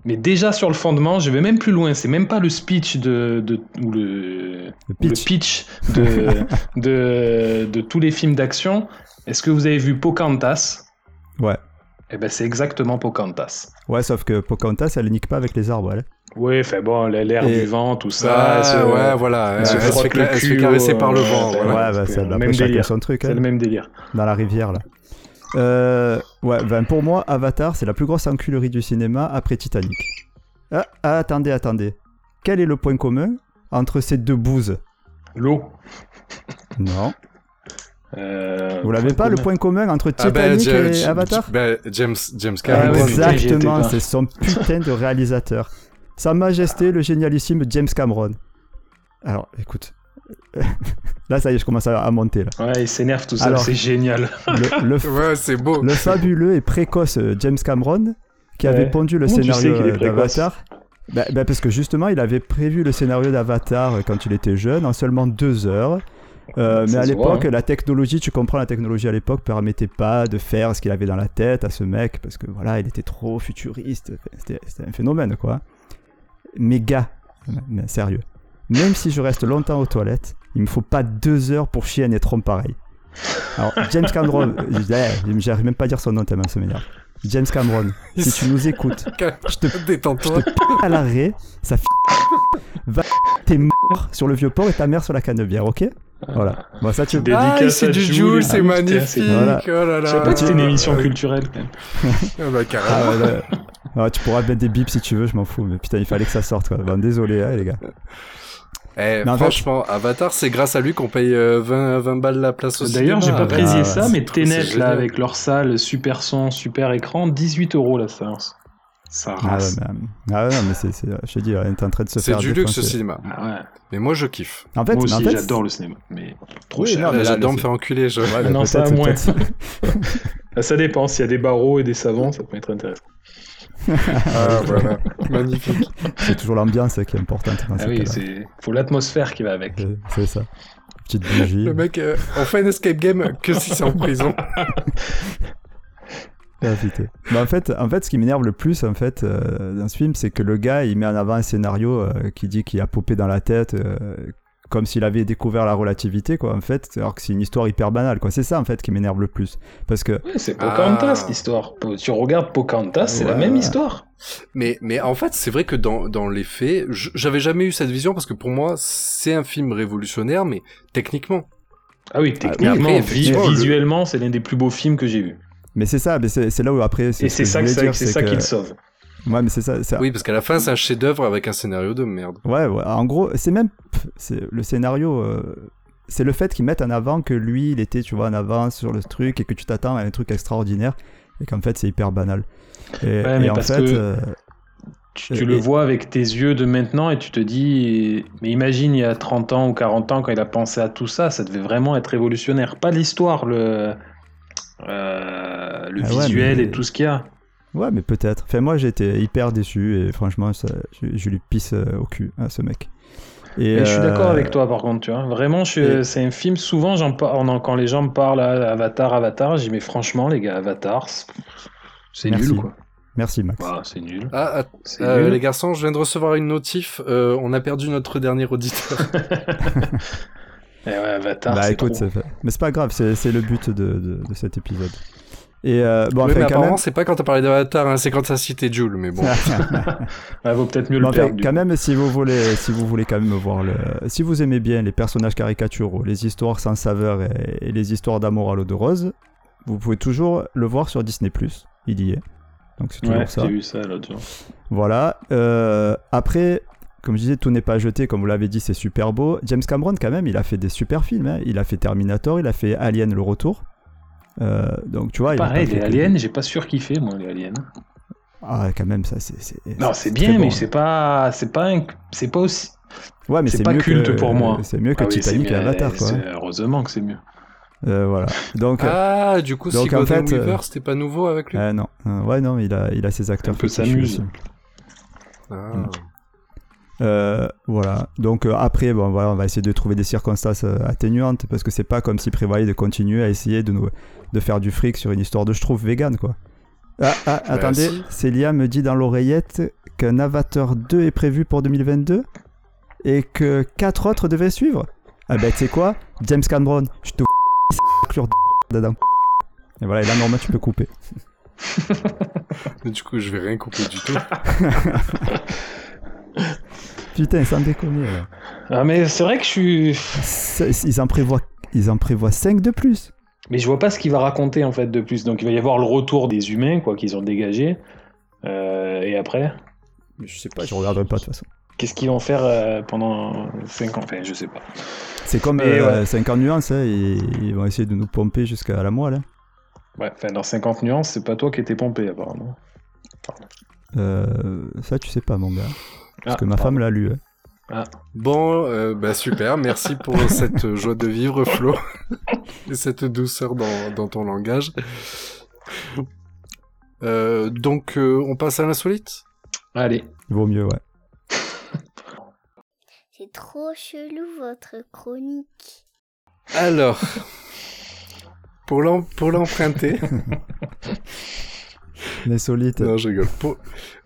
mais déjà sur le fondement, je vais même plus loin. C'est même pas le speech de, de ou le, Le pitch. le pitch de, de, de tous les films d'action. Est-ce que vous avez vu Pocahontas? Ouais. Eh ben, c'est exactement Pocahontas. Ouais, sauf que Pocahontas, elle nique pas avec les arbres, elle. Oui, fait bon, l'air Et- du vent, tout ça. Ah, elle se- ouais, voilà. elle Elle, se elle se frotte fait, le cul caresser par le vent. ouais, voilà. ouais, bah, c'est le même délire. son truc, C'est hein. le même délire. dans la rivière là. Euh, ouais, ben pour moi, Avatar, c'est la plus grosse enculerie du cinéma après Titanic. Ah, ah, attendez, attendez. Quel est le point commun entre ces deux bouses? L'eau. Non. Euh, Vous l'avez pas, le point commun entre Ah ben, Titanic et Avatar ben, James, James Ah Cameron. étais Exactement, c'est son putain de réalisateur. Sa Majesté, le génialissime James Cameron. Alors, écoute. là, ça y est, je commence à, monter. Là. Ouais, il s'énerve tout seul, Alors- c'est génial. Le, le, Ouais, c'est beau. le fabuleux et précoce euh, James Cameron, qui avait pondu le Comment tu scénario sais euh, d'Avatar. Bah, bah, parce que justement, il avait prévu le scénario d'Avatar quand il était jeune en seulement deux heures. Euh, mais à l'époque, hein. la technologie, tu comprends, la technologie à l'époque permettait pas de faire ce qu'il avait dans la tête à ce mec parce que voilà, il était trop futuriste. C'était un phénomène, quoi. Mais gars, mais sérieux, même si je reste longtemps aux toilettes, il me faut pas deux heures pour chier un étron pareil. Alors, James Cameron, eh, j'arrive même pas à dire son nom tellement ça m'énerve. James Cameron, si tu nous écoutes, je te Détends-toi. te à l'arrêt, ça f... va t'es mort sur le vieux port et ta mère sur la canebière, ok? Voilà. Bon, ça tu Ah, c'est du Jules, ah, c'est magnifique. c'est- Voilà. Oh là là. Je sais pas que c'était une émission culturelle. quand même. Ah bah, carrément. Ah, ouais, là- Ah, tu pourras mettre des bips si tu veux, je m'en fous, mais putain, il fallait que ça sorte quoi. Bon, désolé, hein, les gars. Eh, en franchement, Avatar, c'est grâce à lui qu'on paye euh, 20, 20 balles la place au D'ailleurs, j'ai pas Ah, précisé ça, mais Tenet, là, avec leur salle, super son, super écran, 18 euros la séance. Ça Ah, ouais, rase. mais, ah ouais, mais c'est, c'est- je te dis, on est en train de se C'est faire du luxe, ce défoncer. cinéma. Ah ouais. Mais moi, je kiffe. En fait, Moi mais en aussi, fait, j'adore le cinéma. Mais trop Oui, cher. non, mais J'adore le- me faire enculer. Je... Ouais, Non, ça, moins. Ah, Ça dépend, s'il y a des barreaux et des savons, ça peut être intéressant. Ah, voilà. Magnifique. c'est toujours l'ambiance qui est importante dans Ah oui, c'est faut l'atmosphère qui va avec. C'est- C'est ça. Petite bougie. Le mec, euh, on fait un escape game que si c'est en prison. Ah, putain. Mais en fait, en fait, ce qui m'énerve le plus en fait euh, dans ce film, c'est que le gars, il met en avant un scénario euh, qui dit qu'il a popé dans la tête, euh, comme s'il avait découvert la relativité, quoi. En fait, alors que c'est une histoire hyper banale, quoi. C'est ça en fait qui m'énerve le plus, parce que Ouais, c'est Pocahontas Ah. l'histoire. Tu regardes Pocahontas, c'est la même histoire. Mais, mais en fait, c'est vrai que dans, dans les faits, j'avais jamais eu cette vision parce que pour moi, c'est un film révolutionnaire, mais techniquement. Ah oui, techniquement, après, effectivement, le- visuellement, c'est l'un des plus beaux films que j'ai vus. Mais c'est ça, mais c'est c'est là où après. Et ce c'est ça, ça, dire, c'est ça que- qui le sauve. Ouais, mais c'est ça. ça- Oui, parce qu'à la fin, c'est un chef-d'œuvre avec un scénario de merde. Ouais, ouais, en gros, c'est même. le scénario. euh, c'est le fait qu'ils mettent en avant que lui, il était, tu vois, en avance sur le truc et que tu t'attends à un truc extraordinaire et qu'en fait, c'est hyper banal. Et, Ouais, mais et en parce fait. que- euh, Tu, tu Et- le vois avec tes yeux de maintenant et tu te dis, mais imagine il y a 30 ans ou 40 ans quand il a pensé à tout ça, ça devait vraiment être révolutionnaire. Pas l'histoire, le, euh, le Ah ouais, visuel mais- et tout ce qu'il y a. Ouais, mais peut-être. Enfin, moi, j'étais hyper déçu et franchement, ça, je, je lui pisse euh, au cul à ce mec. Et, Mais je suis euh, d'accord avec toi par contre, tu vois. Vraiment, je- et- c'est un film, souvent j'en par- on en- quand les gens me parlent à Avatar, Avatar, je dis mais franchement les gars, Avatar, c'est- c'est Merci. nul quoi. Merci, Max. Bah, c'est nul. Ah, ah, C'est euh, nul. les garçons, je viens de recevoir une notif. euh, on a perdu notre dernier auditeur. Eh ouais, Avatar, bah écoute, trop. ça fait- mais c'est pas grave, c'est c'est le but de, de, de cet épisode. Et euh, bon, Oui, enfin, mais apparemment, même. c'est pas quand t'as parlé d'Avatar, hein, c'est quand t'as cité Jules, mais bon. Ouais, vaut peut-être mieux Bon, le perdre. quand coup. même, si vous voulez, si vous voulez quand même voir le, si vous aimez bien les personnages caricaturaux, les histoires sans saveur et, et les histoires d'amour à l'eau de rose, vous pouvez toujours le voir sur Disney+. Il y est. Donc c'est toujours Ouais, ça. j'ai vu ça l'autre jour. Voilà. Euh, après, comme je disais, tout n'est pas jeté, comme vous l'avez dit, c'est super beau. James Cameron, quand même, il a fait des super films. hein. Il a fait Terminator, il a fait Alien le retour. Euh, donc tu vois, il Pareil, pas fait les que- aliens, j'ai pas surkiffé moi les aliens. Ah, quand même, ça c'est. c'est- Non, c'est bien, bon, mais hein. c'est pas, c'est pas, un- c'est pas aussi. Ouais, mais c'est c'est pas mieux culte que- pour moi. C'est mieux que Ah oui, c'est Titanic et Avatar, quoi. c'est- Heureusement que c'est mieux. Euh, voilà. Donc. Ah, du coup, Donc, si en fait, Weaver, euh, c'était pas nouveau avec lui? euh, non, Euh, ouais, non, il a, il a ses acteurs Un peu s'amuse. Ah. Euh, voilà. Donc euh, après, bon, voilà, on va essayer de trouver des circonstances euh, atténuantes parce que c'est pas comme s'il prévoyait de continuer à essayer de nous de faire du fric sur une histoire de je trouve vegan quoi. Ah, ah, attendez, si. Célia me dit dans l'oreillette qu'un Avatar 2 est prévu pour 2022 et que quatre autres devaient suivre. Ah ben tu sais quoi, James Cameron, je te clure dedans. Et voilà, et là normalement tu peux couper. du coup, je vais rien couper du tout. Putain, sans déconner. là. Ah, mais c'est vrai que je suis. Ils en prévoient, ils en prévoient 5 de plus. Mais je vois pas ce qu'il va raconter en fait de plus. Donc il va y avoir le retour des humains, quoi, qu'ils ont dégagé. Euh, et après, je sais pas, je regarderai pas de toute façon. qu'est-ce qu'ils vont faire euh, pendant 5 ans? Enfin, je sais pas. C'est comme Mais euh, 50 nuances, hein, ils vont essayer de nous pomper jusqu'à la moelle. hein. Ouais, enfin, dans 50 nuances, c'est pas toi qui étais pompé apparemment. Euh, ça, tu sais pas, mon gars. Parce Ah, que ma femme l'a lu. hein. Bon, euh, bah super, merci pour cette joie de vivre, Flo, et cette douceur dans, dans ton langage. Euh, donc, euh, on passe à l'insolite? Allez. Il vaut mieux, ouais. C'est trop chelou votre chronique. Alors, pour l'emprunter, L'insolite. non, je rigole. Pour-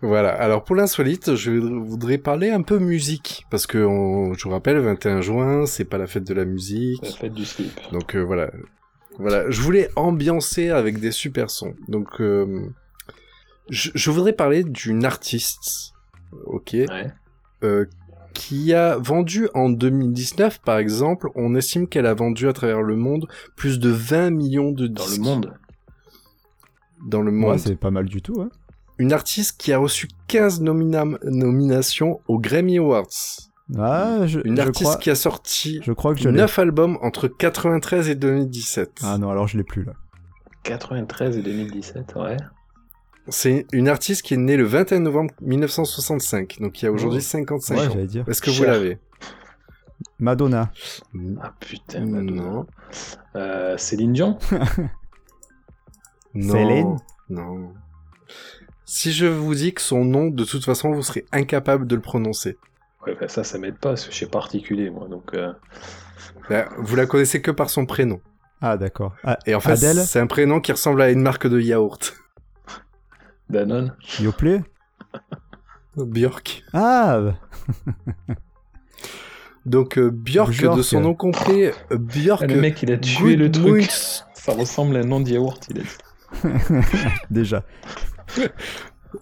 Voilà, alors pour l'insolite, je voudrais parler un peu musique, parce que on- je vous rappelle, 21 juin, c'est pas la fête de la musique, La fête du slip. Donc euh, voilà. Voilà, je voulais ambiancer avec des super sons. Donc euh, je, je voudrais parler d'une artiste, ok, Ouais. euh, qui a vendu en 2019 par exemple, on estime qu'elle a vendu à travers le monde plus de 20 millions de Dans disques. le monde. Dans le Ouais, monde. c'est pas mal du tout. Hein. Une artiste qui a reçu 15 nomina- nominations aux Grammy Awards. Ah, je, Une je artiste crois, qui a sorti je crois que je l'ai. 9 albums entre 93 et 2017. Ah non, alors je l'ai plus là. 93 et 2017, ouais. C'est une artiste qui est née le 21 novembre 1965, donc il y a aujourd'hui Oh. 55 Ouais, ans. j'allais dire. Est-ce que vous l'avez? Madonna. Ah putain, Madonna. Non. Euh, Céline Dion Non. Céline Non. Si je vous dis que son nom, de toute façon, vous serez incapable de le prononcer. Ouais, bah ça, ça m'aide pas, parce que je suis particulier, moi. Donc, euh, Là, Vous la connaissez que par son prénom. Ah, d'accord. Ah, Et en fait, Adèle c'est un prénom qui ressemble à une marque de yaourt. Danone. Yoplait Björk. Ah Donc euh, Björk, Björk. de son nom complet, euh, Björk Ah, le mec, il a tué le truc. Ça ressemble à un nom de yaourt, il a dit. Déjà.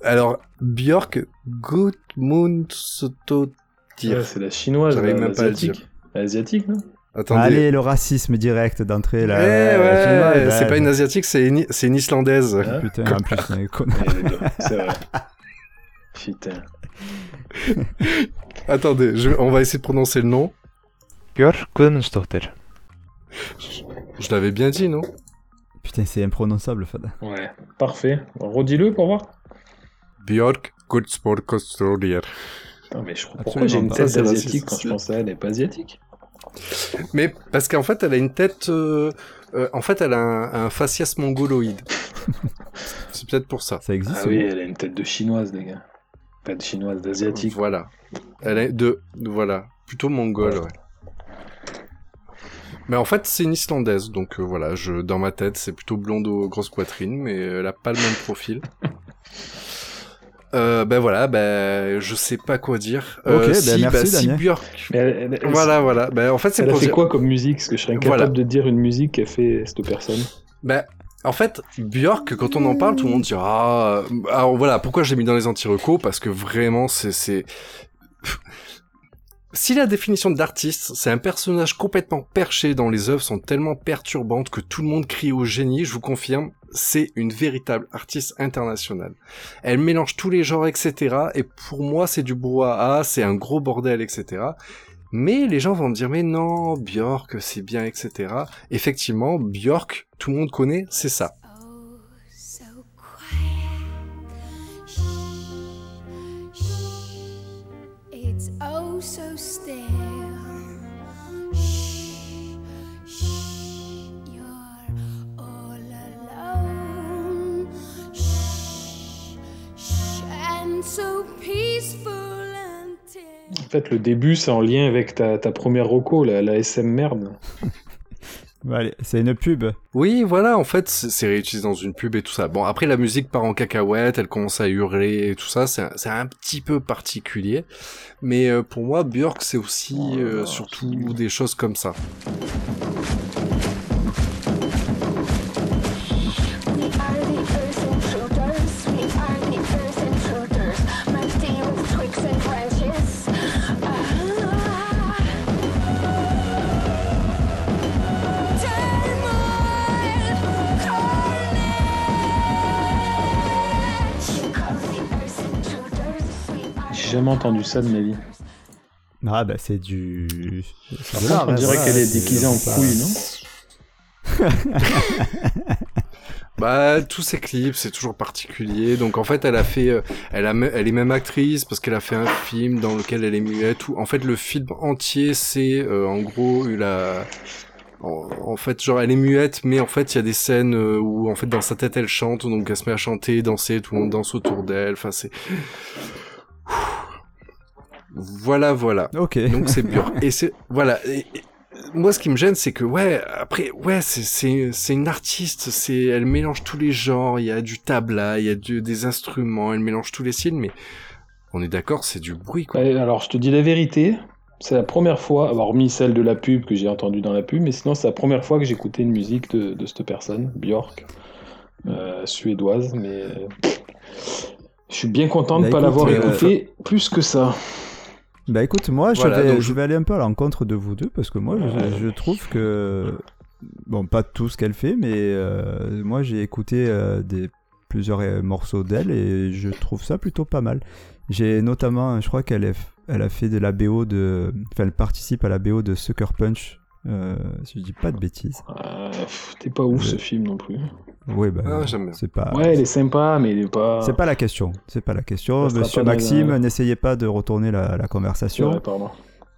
Alors, Björk Gudmundsdottir. Ouais, c'est la chinoise, J'arrive la- même pas à le l'asiatique. L'asiatique, non? Attendez. Allez, le racisme direct d'entrée là. Eh ouais, c'est ouais. pas une asiatique, c'est une, c'est une islandaise. Hein Putain, en plus, c'est un con. Ouais, les deux, C'est vrai. Putain. Attendez, je- on va essayer de prononcer le nom. Björk Guðmundsdóttir. Je l'avais bien dit, non? Putain, c'est imprononçable, Fada. Ouais, parfait. Redis-le pour voir. Björk Gudmundsdottir. Putain, mais je crois pourquoi j'ai une tête Ça, raciste. quand je pense à elle, elle est pas asiatique? Mais parce qu'en fait, elle a une tête. euh, euh, en fait, elle a un, un faciès mongoloïde. c'est peut-être pour ça. Ça existe Ah oui, elle a une tête de chinoise, les gars. Pas de chinoise, d'asiatique. Voilà. Elle est de. Voilà. Plutôt mongole, ouais. Mais en fait, c'est une islandaise, donc euh, voilà, je, dans ma tête, c'est plutôt blonde aux grosses poitrines, mais elle a pas le même profil. Euh, ben voilà, ben je sais pas quoi dire. Euh, Ok, ben si, merci, si Daniel. Björk. Mais elle, elle- elle- Voilà, voilà. Ben en fait, c'est Elle a pour fait dire- quoi comme musique? Parce que je serais incapable Voilà. de dire une musique qu'a fait cette personne. Ben, en fait, Björk, quand on en parle, tout le monde dit ah, euh, alors voilà, pourquoi je l'ai mis dans les anti-recos? Parce que vraiment, c'est, c'est, si la définition d'artiste, c'est un personnage complètement perché dont les œuvres sont tellement perturbantes que tout le monde crie au génie, je vous confirme, c'est une véritable artiste internationale. Elle mélange tous les genres, etc. Et pour moi, c'est du brouhaha, c'est un gros bordel, etc. Mais les gens vont me dire, mais non, Björk, c'est bien, etc. Effectivement, Björk, tout le monde connaît, c'est ça. En fait, le début, c'est en lien avec ta, ta première roco, la, la SM merde. Allez, c'est une pub. Oui, voilà, en fait, c'est réutilisé dans une pub et tout ça. Bon, après, la musique part en cacahuète, elle commence à hurler et tout ça, c'est un, c'est un petit peu particulier. Mais euh, pour moi, Björk, c'est aussi euh, surtout des choses comme ça. J'ai jamais entendu ça de ma vie. Ah bah c'est du... Par l'art, contre, on dirait qu'elle est déguisée en couille, non Bah, tous ces clips, c'est toujours particulier. Donc, en fait, elle a fait, euh, elle a, elle est même actrice parce qu'elle a fait un film dans lequel elle est muette. Ou, en fait, le film entier, c'est, euh, en gros, la, en, en fait, genre, elle est muette, mais en fait, il y a des scènes euh, où, en fait, dans sa tête, elle chante, donc elle se met à chanter, danser, tout le monde danse autour d'elle. Enfin, c'est, voilà, voilà. Ok. Donc c'est Björk. Et c'est voilà. Et- et moi, ce qui me gêne, c'est que ouais, après, ouais, c'est c'est c'est une artiste. C'est elle mélange tous les genres. Il y a du tabla, il y a du- des instruments. Elle mélange tous les styles. Mais on est d'accord, c'est du bruit quoi. Ouais, alors, je te dis la vérité. C'est la première fois, hormis celle de la pub que j'ai entendue dans la pub, mais sinon, c'est la première fois que j'écoutais une musique de, de cette personne, Björk, euh, suédoise. Mais je suis bien content de Bah, ne pas écoute, l'avoir euh, écouté plus que ça. Bah écoute, moi je, vais, donc je je- vais aller un peu à l'encontre de vous deux parce que moi je, je trouve que bon pas tout ce qu'elle fait mais euh, moi j'ai écouté euh, des plusieurs euh, morceaux d'elle et je trouve ça plutôt pas mal. J'ai notamment, je crois qu'elle elle a fait de la BO de, enfin elle participe à la BO de Sucker Punch. Euh, si je dis pas de bêtises. Euh, T'es pas ouf Ouais. ce film non plus. Oui, bah, Ah, c'est pas. Ouais, elle est sympa, mais il est pas. C'est pas la question. C'est pas la question. Ça Monsieur Maxime, la- n'essayez pas de retourner la, la C'est conversation. vrai, pardon.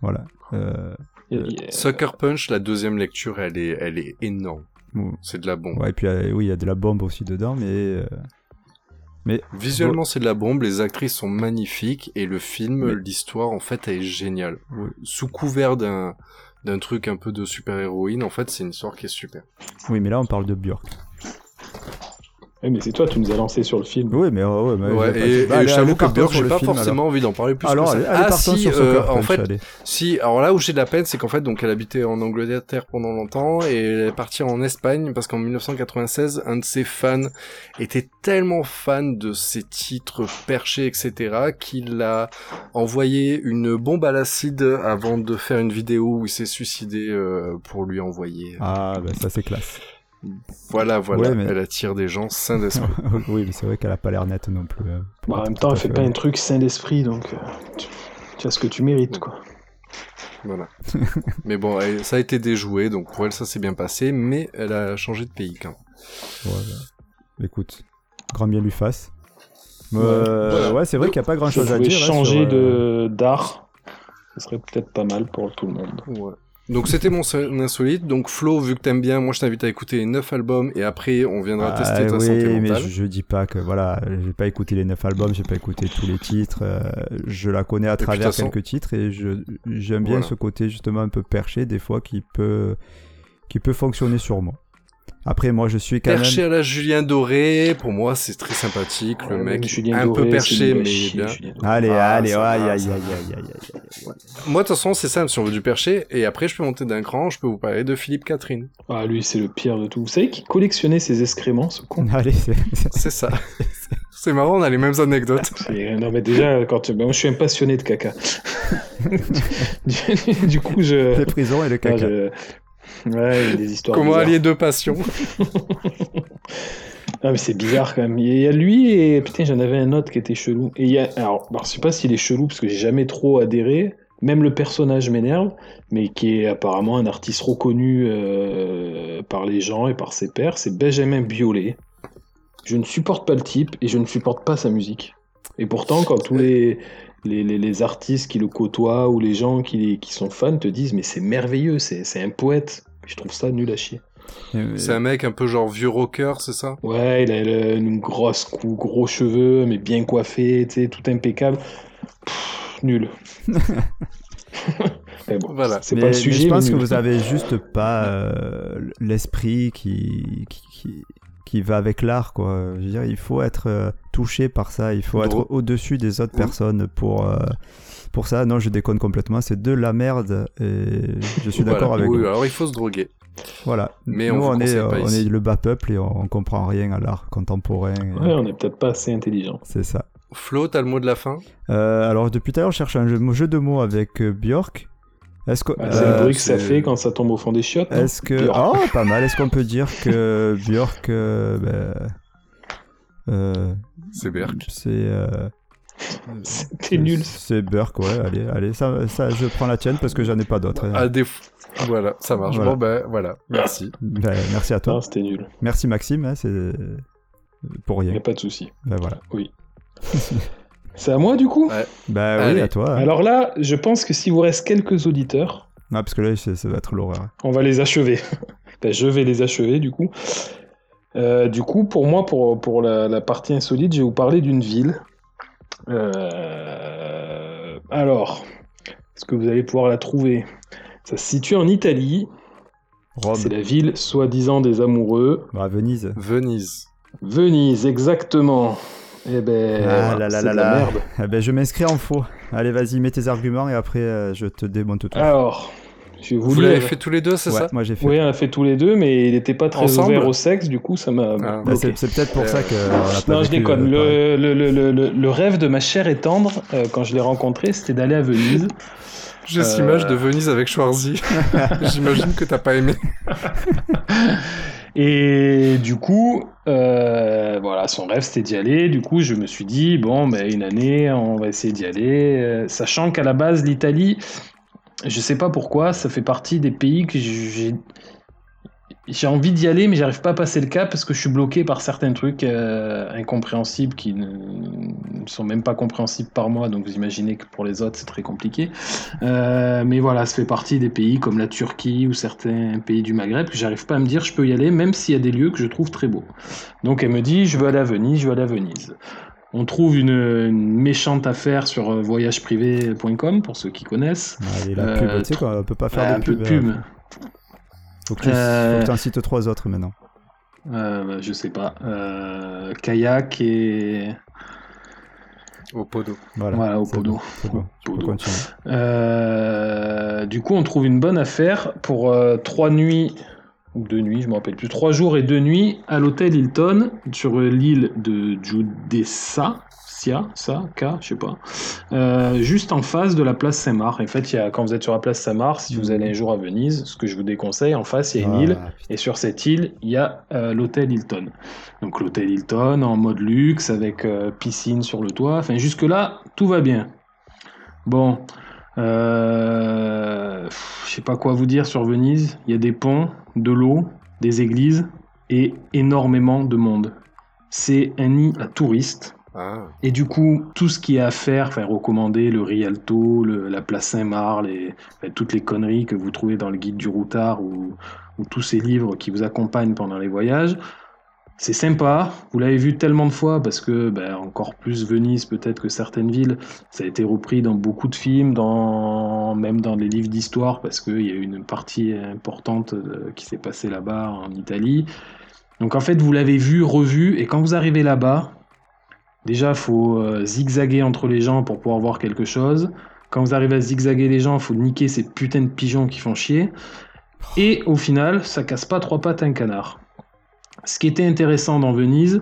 Voilà. Euh, Il y a- il y a- Sucker Punch, la deuxième lecture, elle est elle est énorme. C'est de la bombe. Ouais, et puis euh, oui, il y a de la bombe aussi dedans, mais euh, Visuellement, c'est de la bombe. Les actrices sont magnifiques et le film, Mais- l'histoire, en fait, elle est géniale. Oui. Sous couvert d'un d'un truc un peu de super héroïne, en fait, c'est une histoire qui est super. oui, mais là on parle de Björk. Ouais, mais c'est toi, tu nous as lancé sur le film. Oui, mais ouais, ouais, mais Ouais, pas- et, Bah, et allez, j'avoue que j'ai pas film, forcément envie d'en parler plus Alors, que ça. allez, ah si, sur euh, en fait, allez. si, alors là où j'ai de la peine, c'est qu'en fait, donc elle habitait en Angleterre pendant longtemps et elle est partie en Espagne parce qu'en 1996, un de ses fans était tellement fan de ses titres perchés, etc., qu'il a envoyé une bombe à l'acide avant de faire une vidéo où il s'est suicidé euh, pour lui envoyer. Ah, bah, ça c'est classe. Voilà, voilà, Ouais, mais- elle attire des gens sains d'esprit. oui, mais c'est vrai qu'elle a pas l'air nette non plus. hein, pour Bah, en être même temps, elle fait fait pas un truc sain d'esprit, donc euh, tu, tu as ce que tu mérites, quoi. Voilà. mais bon, elle- ça a été déjoué, donc pour elle ça s'est bien passé, mais elle a changé de pays quand même. Bah, Écoute, grand bien lui fasse. Ouais. Euh, Voilà. ouais, c'est vrai qu'il n'y a pas grand Je chose à dire. hein, changer sur, euh, de d'art. Ce serait peut-être pas mal pour tout le monde. Ouais. Donc c'était mon so- insolite. Donc Flo, vu que t'aimes bien, moi je t'invite à écouter les 9 albums et après on viendra Ah, tester ta oui, santé mais mentale. je, je dis pas que voilà, j'ai pas écouté les neuf albums, j'ai pas écouté tous les titres. euh, je la connais à travers façon- quelques titres et je j'aime bien Voilà. ce côté justement un peu perché des fois qui peut qui peut fonctionner sur moi. Après moi je suis quand Perché même à la Julien Doré, pour moi c'est très sympathique. Le Ouais, mec Julien un Doré, peu perché mais bien. Allez, Ah, allez, aïe, aïe, aïe, aïe, aïe, aïe, aïe. Moi de toute façon c'est simple, si on veut du perché et après je peux monter d'un cran, je peux vous parler de Philippe Catherine. Ah, lui, c'est le pire de tout. Vous savez qu'il collectionnait ses excréments, ce con? Allez, c'est- ça. c'est marrant, on a les mêmes anecdotes. Non, mais déjà, quand ben, moi, je suis un passionné de caca. du, coup, je. les prisons et le Ah, caca. je- Ouais, il y a des histoires. Comment bizarres. allier deux passions Ah, mais c'est bizarre quand même. Il y a lui et putain, j'en avais un autre qui était chelou. Et il y a. Alors, alors, je sais pas s'il est chelou parce que j'ai jamais trop adhéré. Même le personnage m'énerve, mais qui est apparemment un artiste reconnu euh, par les gens et par ses pairs. C'est Benjamin Biolay. Je ne supporte pas le type et je ne supporte pas sa musique. Et pourtant, quand tous les, les, les- les artistes qui le côtoient ou les gens qui, qui sont fans te disent mais c'est merveilleux, c'est c'est un poète. Je trouve ça nul à chier. C'est un mec un peu genre vieux rocker, c'est ça? Ouais, il a le- une grosse cou, gros cheveux, mais bien coiffé, tu sais, tout impeccable. Pff, nul. mais bon, Voilà. c'est pas le mais sujet. je pense mais que vous avez juste pas euh, l'esprit qui, qui, qui, qui va avec l'art, quoi. Je veux dire, il faut être euh, touché par ça, il faut Drôle. être au-dessus des autres Oui. personnes pour, euh, pour ça. Non, je déconne complètement, c'est de la merde et je suis d'accord Voilà. avec Oui, vous. alors il faut se droguer. Voilà. Mais Nous, on est, on est le bas peuple et on, on comprend rien à l'art contemporain. et Ouais, on est peut-être pas assez intelligent. C'est ça. Flo, t'as le mot de la fin? Euh, alors, depuis tout à l'heure, je cherche un jeu, jeu de mots avec euh, Björk. Est-ce que. Bah, c'est euh, le bruit que ça fait quand ça tombe au fond des chiottes. Est-ce que. Oh, pas mal. Est-ce qu'on peut dire que Björk. euh, ben, C'est Berk. C'est. euh, C'était nul. C'est Burke, ouais, allez, allez, ça, ça, je prends la tienne parce que j'en ai pas d'autres. hein. À défaut. Voilà, ça marche. Voilà. Bon, ben voilà, merci. Ben, merci à toi. Non, c'était nul. Merci Maxime, hein, c'est pour Y rien. a pas de souci. Ben voilà. Oui. C'est à moi du coup? Ben oui, à toi. hein. Alors là, je pense que s'il vous reste quelques auditeurs, Ah, parce que là, ça va être l'horreur. on va les achever. Ben, je vais les achever du coup. Euh, du coup, pour moi, pour, pour la, la partie insolite, je vais vous parler d'une ville. Euh, Alors, est-ce que vous allez pouvoir la trouver? Ça se situe en Italie. Rome, C'est la ville soi-disant des amoureux. bah, Venise. Venise. Venise, exactement. Eh ben, Ah voilà, là là c'est là de la merde. Eh ben, je m'inscris en faux. Allez, vas-y, mets tes arguments et après, euh, je te démonte tout. Alors, je vais vous, l'avez fait tous les deux, c'est ouais, ça moi j'ai fait. Oui, on a fait tous les deux, mais il n'était pas très Ensemble ouvert au sexe, du coup, ça m'a. Ah. Bah, c'est peut-être pour ça que. on pas Non, je déconne. euh. Le, le, le, le, le rêve de ma chère et tendre, euh, quand je l'ai rencontré, c'était d'aller à Venise. J'ai cette Euh. image de Venise avec Schwarzy. J'imagine que t'as pas aimé. Et du coup, euh, voilà, son rêve c'était d'y aller. Du coup, je me suis dit, bon, ben, une année, on va essayer d'y aller. Euh, sachant qu'à la base, l'Italie, je sais pas pourquoi, ça fait partie des pays que j'ai. J'ai envie d'y aller, mais j'arrive pas à passer le cap parce que je suis bloqué par certains trucs euh, incompréhensibles qui ne, sont même pas compréhensibles par moi. Donc vous imaginez que pour les autres c'est très compliqué. Euh, mais voilà, ça fait partie des pays comme la Turquie ou certains pays du Maghreb que j'arrive pas à me dire je peux y aller, même s'il y a des lieux que je trouve très beaux. Donc elle me dit je veux aller à Venise, je veux aller à Venise. On trouve une, une méchante affaire sur euh, voyageprivé.com pour ceux qui connaissent. Allez, la Euh, pub, tu sais quoi, on peut pas faire Ouais, de un peu pub. de pub. euh, Faut que tu Euh, faut que t'en cites trois autres maintenant. Euh, bah, je sais pas. Euh, kayak et Au podo. Voilà, voilà, au podo. bon. Euh, du coup, on trouve une bonne affaire pour euh, trois nuits ou deux nuits, je me rappelle plus, trois jours et deux nuits à l'hôtel Hilton sur l'île de Giudessa, Sia, ça, K, je sais pas, euh, juste en face de la place Saint-Marc. En fait, il y a, quand vous êtes sur la place Saint-Marc, si vous allez un jour à Venise, ce que je vous déconseille, en face, il y a une Ah, île putain. et sur cette île, il y a euh, l'hôtel Hilton. Donc l'hôtel Hilton en mode luxe avec euh, piscine sur le toit. Enfin jusque-là, tout va bien. Bon, euh, je sais pas quoi vous dire sur Venise. Il y a des ponts, de l'eau, des églises et énormément de monde. C'est un nid à touristes. Ah. Et du coup, tout ce qu'il y a à faire, enfin recommander le Rialto, le- la place Saint-Marc, enfin, toutes les conneries que vous trouvez dans le guide du routard ou, ou tous ces livres qui vous accompagnent pendant les voyages, c'est sympa. Vous l'avez vu tellement de fois parce que, ben, encore plus Venise peut-être que certaines villes, ça a été repris dans beaucoup de films, dans, même dans les livres d'histoire parce qu'il y a eu une partie importante euh, qui s'est passée là-bas en Italie. Donc en fait, vous l'avez vu, revu, et quand vous arrivez là-bas, Déjà, il faut euh, zigzaguer entre les gens pour pouvoir voir quelque chose. Quand vous arrivez à zigzaguer les gens, il faut niquer ces putains de pigeons qui font chier. Et au final, ça casse pas trois pattes à un canard. Ce qui était intéressant dans Venise,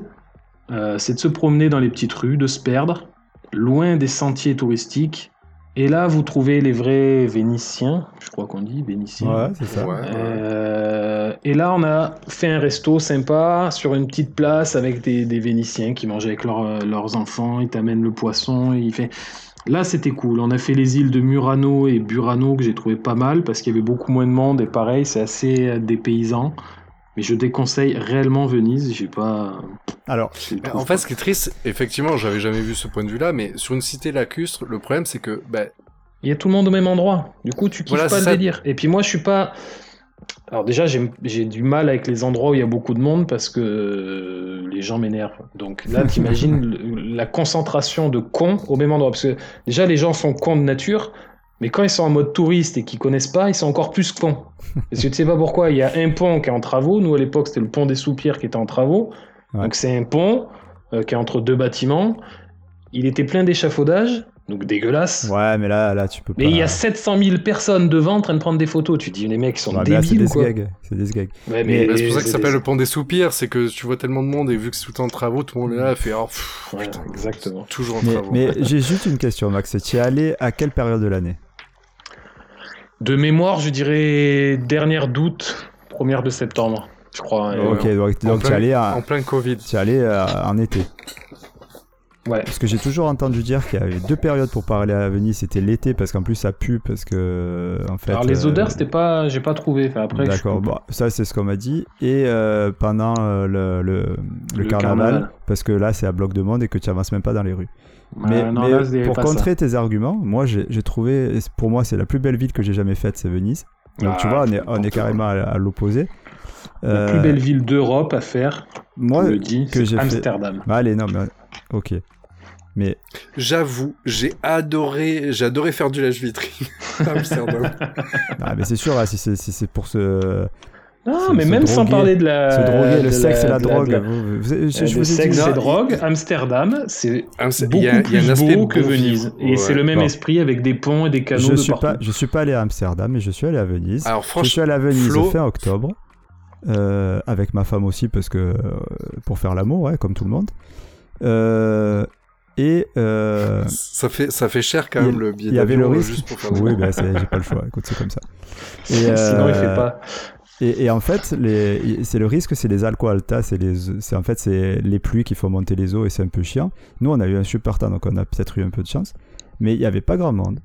euh, c'est de se promener dans les petites rues, de se perdre, loin des sentiers touristiques. Et là, vous trouvez les vrais Vénitiens, je crois qu'on dit Vénitiens. Ouais, c'est ça. Ouais. Euh, et là, on a fait un resto sympa sur une petite place avec des, des Vénitiens qui mangeaient avec leurs- leurs enfants. Ils t'amènent le poisson. et il fait... Là, c'était cool. On a fait les îles de Murano et Burano que j'ai trouvé pas mal parce qu'il y avait beaucoup moins de monde et pareil, c'est assez euh, dépaysant. Mais je déconseille réellement Venise. J'ai pas. Alors, En fait, ce qui est triste, effectivement, j'avais jamais vu ce point de vue-là, mais sur une cité lacustre, le problème, c'est que, bah, Il y a tout le monde au même endroit. Du coup, tu kiffes Voilà, pas le ça. délire. Et puis moi, je suis pas. Alors déjà, j'ai du mal avec les endroits où il y a beaucoup de monde parce que euh, les gens m'énervent. Donc là, t'imagines la concentration de cons au même endroit. Parce que déjà, les gens sont cons de nature, mais quand ils sont en mode touriste et qu'ils connaissent pas, ils sont encore plus cons. Parce que tu sais pas pourquoi, il y a un pont qui est en travaux. Nous, à l'époque, c'était le pont des Soupirs qui était en travaux. Ouais. Donc c'est un pont euh, qui est entre deux bâtiments. Il était plein d'échafaudages, donc dégueulasse. ouais, mais là, là, tu peux pas. Mais il y a 700 000 personnes devant en train de prendre des photos. Tu te dis, les mecs, ils sont Ouais, mais là, c'est débiles des ou quoi gags. C'est des gags. Ouais, Mais- c'est pour ça que ça s'appelle des- le pont des soupirs, c'est que tu vois tellement de monde et vu que c'est tout le temps en travaux, tout le monde est là, fait, oh, pff, Ouais, putain, exactement. toujours en Mais, travaux. mais j'ai juste une question, Max. Tu es allé à quelle période de l'année? De mémoire, je dirais dernière d'août, première de septembre, je crois. hein. Ok, donc, tu es plein- allé, à- En plein Covid. tu es allé euh, en été. Ouais. Parce que j'ai toujours entendu dire qu'il y avait deux périodes pour pas aller à Venise. C'était l'été parce qu'en plus ça pue parce que en fait. Alors les euh, odeurs, c'était pas, j'ai pas trouvé. Enfin, après, je D'accord, bon, ça c'est ce qu'on m'a dit. Et euh, pendant euh, le, le, le Le carnaval, carnaval. parce que là c'est à bloc de monde et que tu avances même pas dans les rues. Euh, Mais, non, mais là, c'était pour contrer tes arguments, moi j'ai trouvé, pour moi c'est la plus belle ville que j'ai jamais faite, c'est Venise. Donc tu Ah, vois, on est, on est n'importe carrément à, à l'opposé. La Euh, plus belle ville d'Europe à faire, Moi, on le dit, que c'est j'ai fait- Amsterdam. Bah, allez, non, mais ok. Mais J'avoue, j'ai adoré, adoré faire du lèche-vitrine à Amsterdam. Ah, mais c'est sûr, là, si c'est si c'est pour se, Se- mais même sans parler de la. se droguer, de le sexe et la drogue. je, Euh, le sexe et il- drogue, Amsterdam, c'est Ah, beaucoup il y a- il y a plus un aspect beau que Venise. Et c'est le même Bon. esprit avec des ponts et des canaux Je de suis partout. pas, je suis pas allé à Amsterdam, mais je suis allé à Venise. Alors je suis franchement, allé à Venise Flo- fin octobre. euh, avec ma femme aussi parce que euh, pour faire l'amour ouais, comme tout le monde Euh, et euh, ça fait ça fait cher quand il a- même le billet il y avait le risque juste pour faire oui c'est- j'ai pas le choix écoute c'est comme ça et, Sinon, il euh, fait pas. Et, et en fait, c'est le risque, c'est les alco alta, c'est les, c'est en fait c'est les pluies qui font monter les eaux et c'est un peu chiant. Nous, on a eu un super temps, donc on a peut-être eu un peu de chance, mais il n'y avait pas grand monde.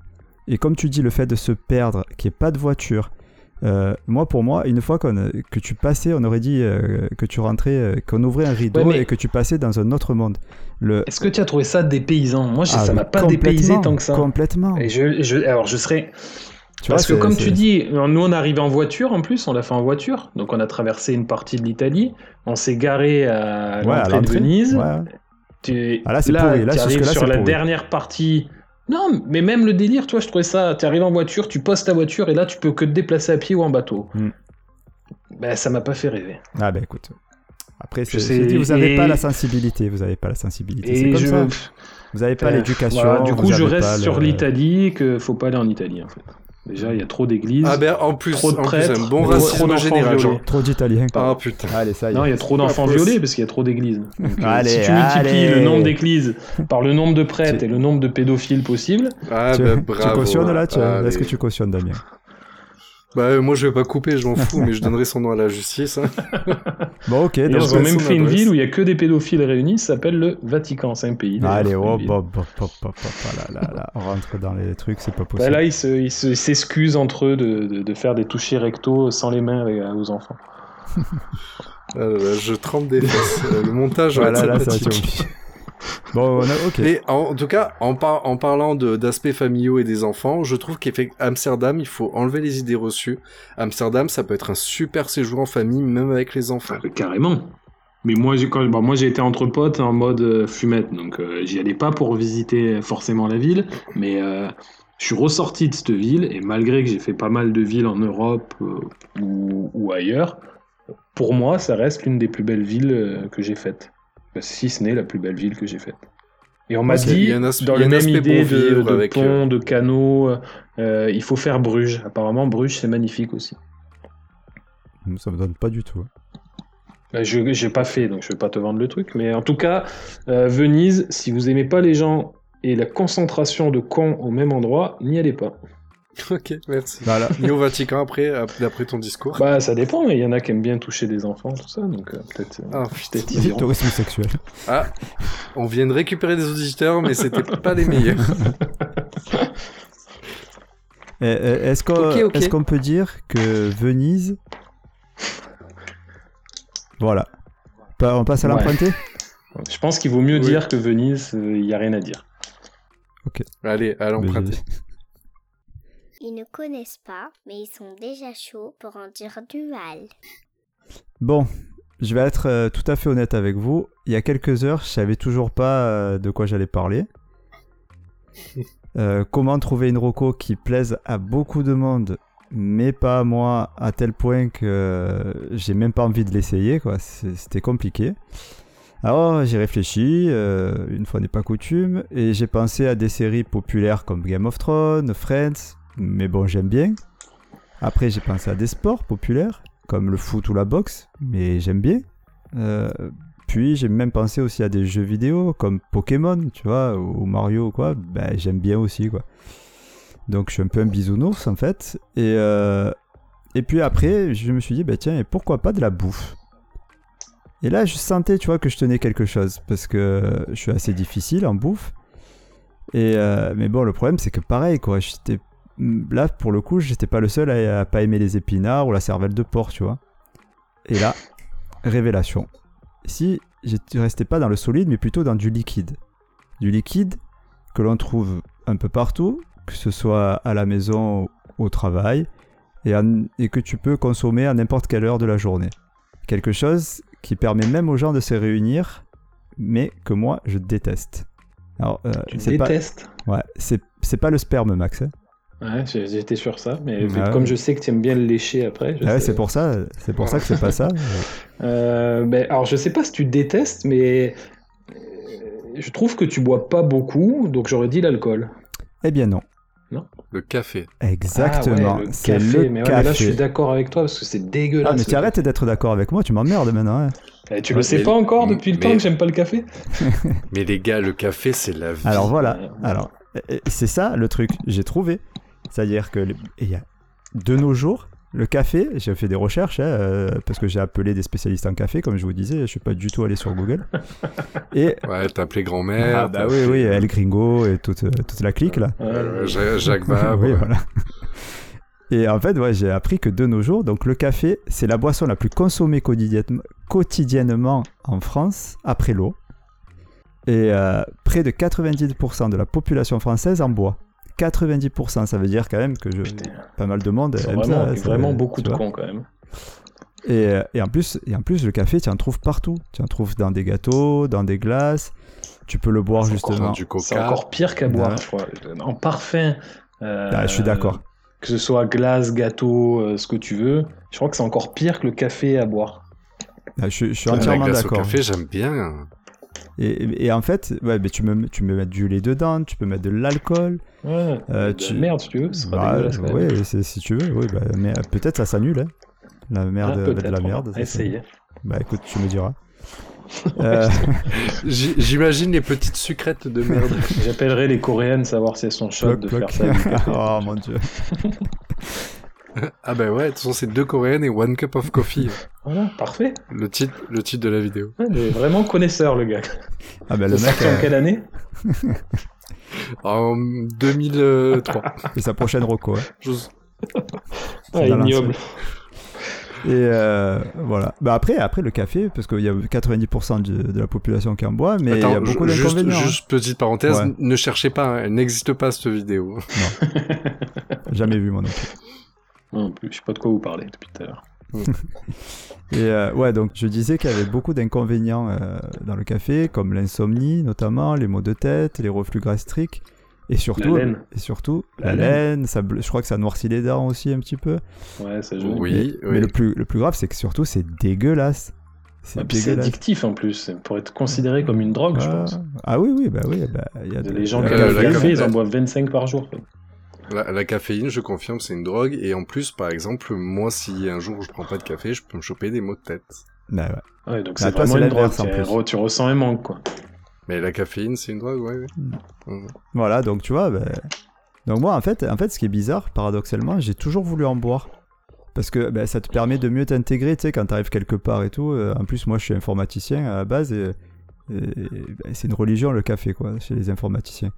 Et comme tu dis, le fait de se perdre, qu'il n'y ait pas de voiture. euh, moi, pour moi, une fois que tu passais, on aurait dit euh, que tu rentrais, euh, qu'on ouvrait un rideau Ouais, et que tu passais dans un autre monde. Le, Est-ce que tu as trouvé ça dépaysant? Moi, Ah, ça m'a pas dépaysé tant que ça. Complètement. Et je, je- alors, je serais. Tu vois, Parce que, c'est- comme c'est- tu dis, nous, on est arrivé en voiture en plus, on l'a fait en voiture. Donc, on a traversé une partie de l'Italie. On s'est garé à Ouais, l'entrée de. Venise. Ouais. Tu- Ah, là, c'est. Là, jusque-là, arrives c'est sur la pourri. dernière partie. Non, mais même le délire, toi, je trouvais ça. Tu arrives en voiture, tu postes ta voiture et là, tu peux que te déplacer à pied ou en bateau. Hmm. Ben, ça m'a pas fait rêver. Ah ben écoute. Après, c'est- Je sais, je dis, vous n'avez et- pas la sensibilité, vous n'avez pas la sensibilité. C'est Et comme je. ça. Vous n'avez pas Euh, l'éducation. voilà, du coup, je reste sur le- l'Italie, que faut pas aller en Italie, en fait. Déjà, il y a trop d'églises. Ah ben en plus, Trop de en plus prêtres, un bon racisme général. violés. Trop d'Italiens. Ah putain. Allez, ça y est. Non, il y a trop d'enfants violés parce qu'il y a trop d'églises. Euh, Allez, si tu multiplies allez. le nombre d'églises par le nombre de prêtres et le nombre de pédophiles possible, Ah tu, ben tu cautionnes là. Est-ce que tu cautionnes, Damien? Bah euh, moi je vais pas couper, je m'en fous, mais je donnerai son nom à la justice. hein. Bon, ok. donc- ils ont même fait une ville où il y a que des pédophiles réunis, ça s'appelle le Vatican, c'est un pays. Allez, hop, hop, hop, hop, hop, hop, là, là, là, on rentre dans les trucs, c'est pas Bah, possible. là, ils se- ils se- ils s'excusent entre eux de, de- de faire des touchés recto sans les mains avec- aux enfants. Ah là, je trempe des fesses. Euh, Le montage Voilà, être là, ça va. Bon, on a, ok. Et en, en tout cas, en, par- en parlant d'aspects familiaux et des enfants, je trouve qu'Amsterdam, il faut enlever les idées reçues. Amsterdam, ça peut être un super séjour en famille, même avec les enfants. Ah, carrément. Mais moi, j'ai quand- bon, moi, j'ai été entre potes en mode euh, fumette, donc euh, j'y allais pas pour visiter forcément la ville, mais euh, je suis ressorti de cette ville et malgré que j'ai fait pas mal de villes en Europe euh, ou, ou ailleurs, pour moi, ça reste l'une des plus belles villes euh, que j'ai faites, Bah, si ce n'est la plus belle ville que j'ai faite. Et on m'a dit, y a un as- dans il y a le un même idée bon de, vivre de avec, ponts, euh, de canaux, euh, il faut faire Bruges. Apparemment, Bruges, c'est magnifique aussi. Ça me donne pas du tout. Bah, Je j'ai pas fait, donc je vais pas te vendre le truc. Mais en tout cas, euh, Venise, si vous aimez pas les gens et la concentration de cons au même endroit, n'y allez pas. ok, merci. Voilà. Ni au Vatican après, ap- d'après ton discours. Bah, ça dépend. Il y en a qui aiment bien toucher des enfants, tout ça. Donc euh, peut-être euh, Ah, peut-être iront. Tourisme sexuel. Ah, on vient de récupérer des auditeurs, mais c'était pas les meilleurs. Et, et, Est-ce qu'on Ok, ok. est-ce qu'on peut dire que Venise. Voilà. On passe à Ouais. l'emprunté? Je pense qu'il vaut mieux Oui. dire que Venise, il y a rien à dire. Allez, à l'emprunter. Ils ne connaissent pas, mais ils sont déjà chauds pour en dire du mal. Bon, je vais être euh, tout à fait honnête avec vous. Il y a quelques heures, je savais toujours pas euh, de quoi j'allais parler. Euh, comment trouver une roco qui plaise à beaucoup de monde, mais pas à moi, à tel point que j'ai même pas envie de l'essayer, quoi. C'était compliqué. Alors j'ai réfléchi, euh, une fois n'est pas coutume, et j'ai pensé à des séries populaires comme Game of Thrones, Friends, mais bon j'aime bien. Après j'ai pensé à des sports populaires comme le foot ou la boxe, mais j'aime bien. Euh, puis j'ai même pensé aussi à des jeux vidéo comme Pokémon, tu vois, ou Mario ou quoi, ben j'aime bien aussi quoi. Donc je suis un peu un bisounours en fait. Et, euh, et puis après je me suis dit, bah tiens, et pourquoi pas de la bouffe? Et là, je sentais, tu vois, que je tenais quelque chose, parce que je suis assez difficile en bouffe. Et euh, mais bon, le problème, c'est que pareil, quoi. J'étais là, pour le coup, j'étais pas le seul à, à pas aimer les épinards ou la cervelle de porc, tu vois. Et là, révélation. Si je restais pas dans le solide, mais plutôt dans du liquide. Du liquide que l'on trouve un peu partout, que ce soit à la maison, au travail, et, en- et que tu peux consommer à n'importe quelle heure de la journée. Quelque chose qui permet même aux gens de se réunir, mais que moi, je déteste. Alors, euh, Tu pas, détestes? ouais, c'est c'est pas le sperme, Max. hein. Ouais, j'étais sur ça, mais Ah comme je sais que tu aimes bien le lécher après. Ah ouais, c'est pour ça, c'est pour ça que c'est pas ça. Euh, ben, alors, je sais pas si tu détestes, mais euh, je trouve que tu bois pas beaucoup, donc j'aurais dit l'alcool. Eh bien non. Le café. Exactement. Ah ouais, le c'est café. le mais, ouais, mais café. là, je suis d'accord avec toi parce que c'est dégueulasse. Ah, mais tu arrêtes d'être d'accord avec moi, tu m'emmerdes maintenant. hein. Eh, tu Ouais, le sais pas encore depuis le mais- temps que j'aime pas le café? Mais les gars, le café, c'est la vie. Alors voilà, alors euh, c'est ça le truc, j'ai trouvé. C'est-à-dire que les- il y a de nos jours, le café, j'ai fait des recherches hein, euh, parce que j'ai appelé des spécialistes en café, comme je vous disais, je suis pas du tout allé sur Google. Et Ouais, t'as appelé grand-mère. ah bah t'as oui fait- oui, El Gringo et toute, euh, toute la clique là. Euh, Ja- Jacques Vabre. oui, voilà. Et en fait, ouais, j'ai appris que de nos jours, donc le café, c'est la boisson la plus consommée quotidiennement, quotidiennement en France après l'eau. Et euh, près de 90% de la population française en boit. 90%, ça veut dire quand même que je, pas mal de monde aime vraiment, ça. ça- vraiment beaucoup tu de vois. cons quand même. Et, et en plus, et en plus, le café, tu en trouves partout. Tu en trouves dans des gâteaux, dans des glaces. Tu peux le boire justement. C'est encore pire qu'à boire, je crois. En parfum. euh, Ah, je suis d'accord. Que ce soit glace, gâteau, euh, ce que tu veux, je crois que c'est encore pire que le café à boire. Ah, Je, je suis entièrement d'accord. café, j'aime bien. Et, et en fait, ouais, mais tu, me, tu peux mettre du lait dedans, tu peux mettre de l'alcool. Ouais, Euh, de tu- merde si tu veux, Bah, ouais, si tu veux, oui, bah, mais euh, peut-être ça s'annule. Hein. La merde, Ah, avec de la merde. s'annule. Bah écoute, tu me diras. Euh, J'imagine les petites sucrètes de merde. J'appellerai les Coréennes savoir si elles sont chaudes de cloc, faire ça. oh mon dieu. ah bah ouais, de toute façon, c'est deux coréennes et one cup of coffee. Voilà, parfait. Le titre, le titre de la vidéo. Ouais, mais vraiment connaisseur le gars. Ah bah le mec, en euh, quelle année En 2003. c'est sa prochaine reco. hein. Ah, ignoble. Et euh, voilà. Bah après, après le café, parce qu'il y a 90% de, de la population qui en boit, mais il y a beaucoup ju- juste, d'inconvénients. hein. juste petite parenthèse, Ouais. ne cherchez pas, hein, elle n'existe pas cette vidéo. Jamais vu moi non plus. Non plus, je sais pas de quoi vous parlez depuis tout à l'heure. Et euh, ouais, donc je disais qu'il y avait beaucoup d'inconvénients euh, dans le café, comme l'insomnie notamment, les maux de tête, les reflux gastriques, et surtout, La laine. et surtout La la, laine. laine. Ça, je crois que ça noircit les dents aussi un petit peu. Ouais, ça joue. Oui, mais oui. mais le plus, le plus grave, c'est que surtout c'est dégueulasse. C'est Ah, puis c'est dégueulasse. addictif en plus, pour être considéré comme une drogue, je Ah, pense. ah oui, oui, bah oui. Bah, il y a de- Les gens qui boivent la du caféine. café, café- ils en boivent 25 par jour. La, la caféine, je confirme, c'est une drogue. Et en plus, par exemple, moi, si un jour je prends pas de café, je peux me choper des maux de tête. Bah ouais. Ouais, donc Ah, c'est vraiment une drogue. en tu- plus. Tu ressens un manque, quoi. Mais la caféine, c'est une drogue, ouais. ouais. Mhm. Voilà, donc tu vois, ben, donc moi en fait, en fait, ce qui est bizarre, paradoxalement, j'ai toujours voulu en boire. Parce que ben, ça te permet de mieux t'intégrer, tu sais, quand t'arrives quelque part et tout. Euh, en plus, moi, je suis informaticien à la base et, et- ben, c'est une religion le café, quoi, chez les informaticiens.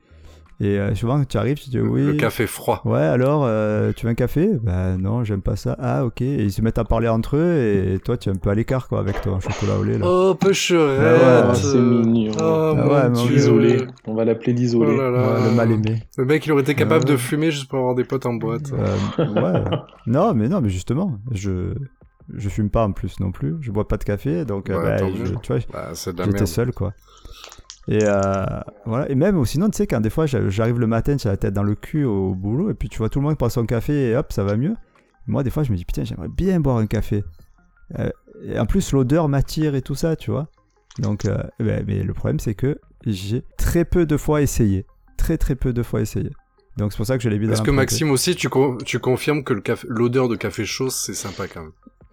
Et euh, souvent, quand tu arrives, tu dis oui. Le café froid. Ouais, alors, euh, tu veux un café? Bah non, j'aime pas ça. Ah, ok. Et ils se mettent à parler entre eux et toi, tu es un peu à l'écart, quoi, avec ton chocolat au lait, là. Oh, pêcherette Ah ouais, c'est mignon. Oh, Ah ouais, Dieu. Isolé. On va l'appeler Oh l'isolé. Ouais, le mal aimé. Le mec, il aurait été capable Ouais. de fumer juste pour avoir des potes en boîte. Euh, ouais. Non, mais non, mais justement, je je fume pas en plus non plus. Je bois pas de café, donc euh, Ouais, bah, je- tu vois, Bah, j'étais seul quoi. Et euh, voilà. Et même sinon, tu sais, quand des fois j'a- j'arrive le matin, j'ai la tête dans le cul au boulot, et puis tu vois tout le monde prend son café et hop, ça va mieux. Moi, des fois, je me dis putain, j'aimerais bien boire un café. Euh, et en plus, l'odeur m'attire et tout ça, tu vois. Donc, euh, ben, mais le problème, c'est que j'ai très peu de fois essayé, très très peu de fois essayé. Donc c'est pour ça que je l'ai mis dans Est-ce que. Maxime aussi, tu, con- tu confirmes que l'odeur de café chaud, c'est sympa quand même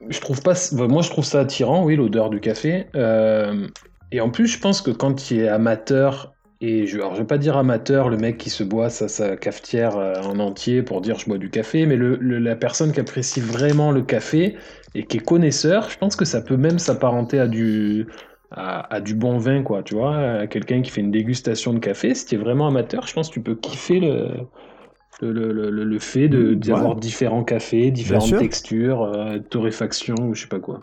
Je trouve pas. bah, Moi, je trouve ça attirant, oui, l'odeur du café. Euh, Et en plus, je pense que quand tu es amateur Et je, alors, je vais pas dire amateur, le mec qui se boit sa, sa cafetière euh, en entier pour dire je bois du café, mais le, le- la personne qui apprécie vraiment le café et qui est connaisseur, je pense que ça peut même s'apparenter à du, à, à du bon vin, quoi, tu vois, à quelqu'un qui fait une dégustation de café. Si tu es vraiment amateur, je pense que tu peux kiffer le, le, le, le- fait de- d'avoir ouais. différents cafés, différentes textures, euh, torréfaction ou je sais pas quoi.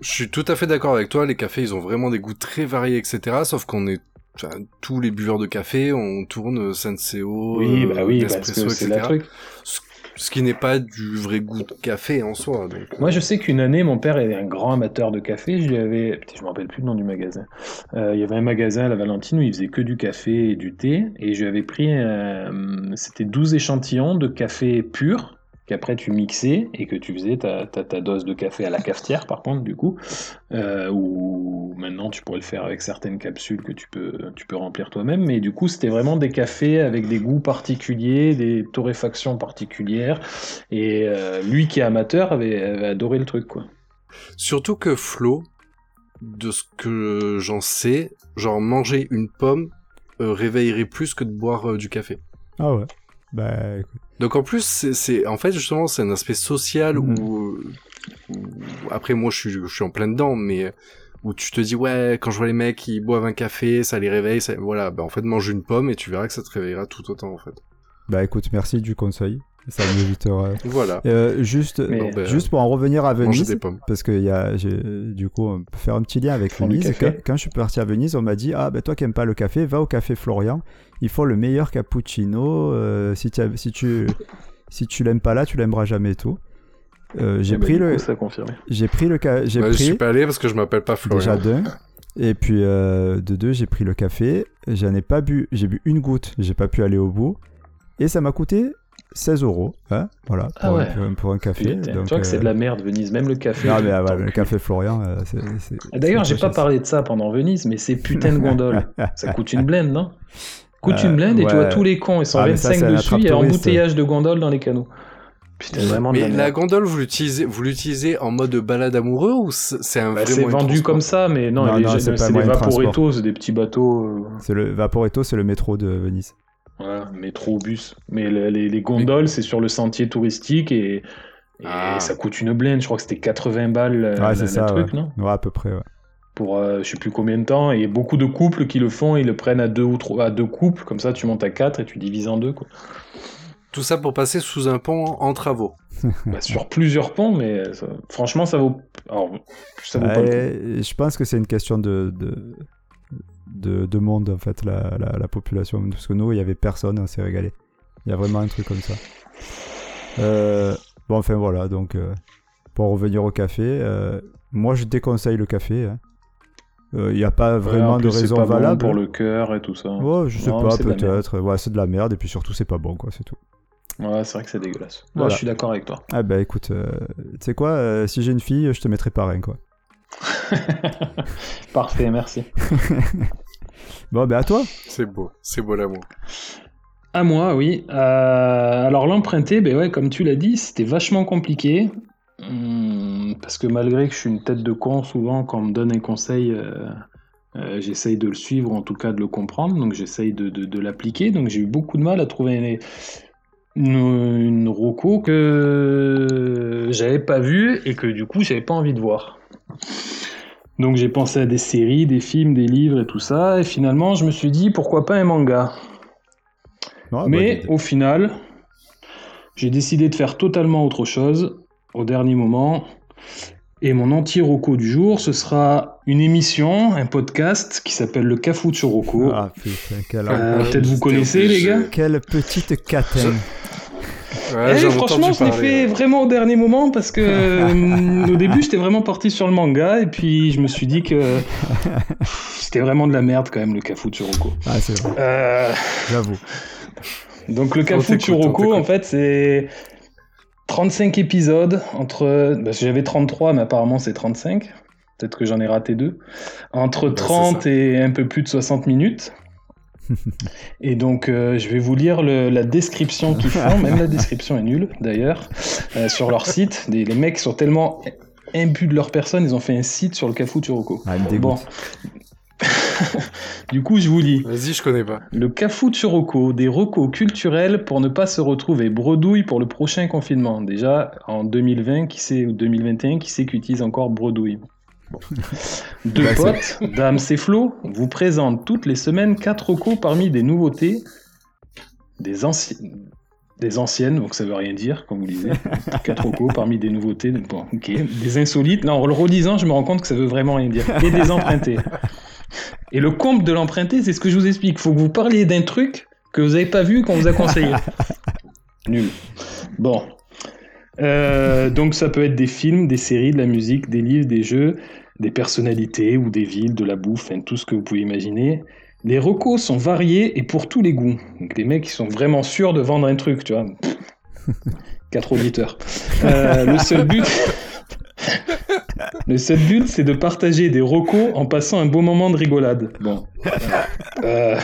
Je suis tout à fait d'accord avec toi. Les cafés, ils ont vraiment des goûts très variés, etc. Sauf qu'on est enfin, tous les buveurs de café, on tourne Senseo, Oui, euh, bah oui, parce Nespresso, que c'est etc. truc. Ce, ce qui n'est pas du vrai goût de café en soi. Donc, euh, Moi, je sais qu'une année, mon père est un grand amateur de café. Je lui avais, putain, je me rappelle plus le nom du magasin. Euh, il y avait un magasin à la Valentine où il faisait que du café et du thé, et je lui avais pris, euh, c'était 12 échantillons de café pur qu'après tu mixais et que tu faisais ta, ta, ta dose de café à la cafetière, par contre, du coup, euh, ou maintenant tu pourrais le faire avec certaines capsules que tu peux, tu peux remplir toi-même, mais du coup, c'était vraiment des cafés avec des goûts particuliers, des torréfactions particulières, et euh, lui qui est amateur avait, avait adoré le truc, quoi. Surtout que Flo, de ce que j'en sais, genre manger une pomme euh, réveillerait plus que de boire euh, du café. Ah ouais. Bah, écoute. Donc en plus, c'est- en fait justement c'est un aspect social Mhm. où, où- après moi je suis je suis en plein dedans, mais où tu te dis ouais quand je vois les mecs qui boivent un café, ça les réveille, ça... voilà, bah en fait mange une pomme et tu verras que ça te réveillera tout autant en fait. bah écoute, merci du conseil. Ça m'évitera. Voilà, Euh, juste, Mais- Bon, ben, juste pour en revenir à Venise, parce que y a, j'ai- du coup, on peut faire un petit lien avec Venise. Quand, quand je suis parti à Venise, on m'a dit Ah, ben toi qui aimes pas le café, va au café Florian. Ils font le meilleur cappuccino. euh, si, si tu si tu l'aimes pas là, tu l'aimeras jamais tout. Euh, j'ai Eh ben, pris du le j'ai pris le ca- j'ai je pris suis pas allé parce que je m'appelle pas déjà Florian. d'un et puis euh, de deux j'ai pris le café j'en ai pas bu j'ai bu une goutte j'ai pas pu aller au bout et ça m'a coûté 16 euros hein, voilà pour, Ah ouais. un, pour- un café Putain, donc, tu vois que c'est euh, de la merde, Venise, même le café. mais ah, ouais, le café Florian euh, c'est- c'est- Ah, D'ailleurs, c'est j'ai pas parlé de ça pendant Venise, mais ces putains de gondoles, ça coûte une blinde, non? Coûte Euh, une blinde et tu vois tous les cons, ils sont Ah, mais ça, 25 c'est un dessus, il y a embouteillage de gondoles dans les canaux. Putain, vraiment Mais la gondole, vous l'utilisez, vous l'utilisez en mode balade amoureux ou c'est c'est un Bah, c'est vendu comme ça, mais non, Non, non, c'est c'est des vaporetto, c'est des petits bateaux. euh, c'est le Vaporetto c'est le métro de Venise Voilà, métro, bus. Mais les, les- les gondoles, c'est sur le sentier touristique et, et Ah. ça coûte une blinde. Je crois que c'était 80 balles euh, ouais la- le ça truc, ouais. non? Ouais, à peu près ouais. Pour euh, je sais plus combien de temps. Et beaucoup de couples qui le font, ils le prennent à deux ou trois, à deux couples. Comme ça, tu montes à quatre et tu divises en deux. Quoi. Tout ça pour passer sous un pont en travaux. Bah, sur plusieurs ponts, mais ça- franchement, ça vaut. Alors, ça vaut pas le coup. Je pense que c'est une question de, de, de, de monde, en fait, la, la, la population. Parce que nous, il y avait personne, on s'est régalé. Il y a vraiment un truc comme ça. Euh, bon, enfin, voilà. Donc, euh, pour revenir au café, euh, moi, je déconseille le café. hein. Il n'y a pas Ouais, vraiment en de plus, raison pas bon valable. pour le cœur et tout ça. Ouais, je sais Non, pas, peut-être. Ouais, c'est de la merde. Et puis surtout, c'est pas bon, quoi, c'est tout. Ouais, c'est vrai que c'est dégueulasse. Voilà. je suis d'accord avec toi. Ah, bah écoute, tu sais quoi, si j'ai une fille, je te mettrai parrain, quoi. Parfait, merci. Bon, bah à toi. C'est beau, c'est beau l'amour. À moi, oui. Euh, alors l'emprunter, ben ouais, comme tu l'as dit, c'était vachement compliqué. Hum, parce que malgré que je suis une tête de con, souvent quand on me donne un conseil, euh, euh, j'essaye de le suivre, ou en tout cas de le comprendre, donc j'essaye de, de- de l'appliquer. Donc j'ai eu beaucoup de mal à trouver une, une, une roco que j'avais pas vue et que du coup j'avais pas envie de voir. Donc j'ai pensé à des séries, des films, des livres et tout ça, et finalement je me suis dit pourquoi pas un manga? Ouais, Mais au final, j'ai décidé de faire totalement autre chose au dernier moment. Et mon anti-roco du jour, ce sera une émission, un podcast qui s'appelle le Cafou de Rocco. Ah, putain, quelle, Euh, Ah, Peut-être vous connaissez, les gars quelle petite catin. Ouais, Eh, franchement, je l'ai fait vraiment au dernier moment parce que euh, au début, j'étais vraiment parti sur le manga et puis je me suis dit que c'était vraiment de la merde quand même le Cafou de Rocco. Ah, c'est vrai, Euh, j'avoue. Donc le Churoko, t'écoute. en fait, c'est 35 épisodes entre... Que j'avais 33, mais apparemment c'est 35. Peut-être que j'en ai raté deux. Entre Bah, c'est 30 ça. et un peu plus de 60 minutes. et donc, euh, je vais vous lire le- la description qu'ils font. Même la description est nulle, d'ailleurs, euh, sur leur site. Des- les mecs sont tellement imbus de leur personne, ils ont fait un site sur le Cafou Churoko. Ah, Bon. Du coup, je vous lis. Vas-y, je connais pas. Le Cafou Roco, des recos culturels pour ne pas se retrouver bredouille pour le prochain confinement. Déjà, en 2020, qui sait, ou 2021, qui sait qu'utilise encore bredouille Bon. Deux Bah, potes, Dame et Flo, vous présentent toutes les semaines quatre recos parmi des nouveautés, des anciennes. Des anciennes, donc ça veut rien dire, comme vous lisez. Quatre recos parmi des nouveautés, donc bon, ok. Des insolites, non, en le redisant, je me rends compte que ça veut vraiment rien dire. Et des empruntés. Et le comble de l'emprunté, c'est ce que je vous explique. Faut que vous parliez d'un truc que vous n'avez pas vu qu'on vous a conseillé. Nul. Bon. Euh, donc ça peut être des films, des séries, de la musique, des livres, des jeux, des personnalités ou des villes, de la bouffe, enfin, tout ce que vous pouvez imaginer. Les recos sont variés et pour tous les goûts. Donc les mecs qui sont vraiment sûrs de vendre un truc, tu vois. Quatre auditeurs. Euh, le seul but... Le seul but, c'est de partager des recos en passant un beau moment de rigolade. Bon. Euh,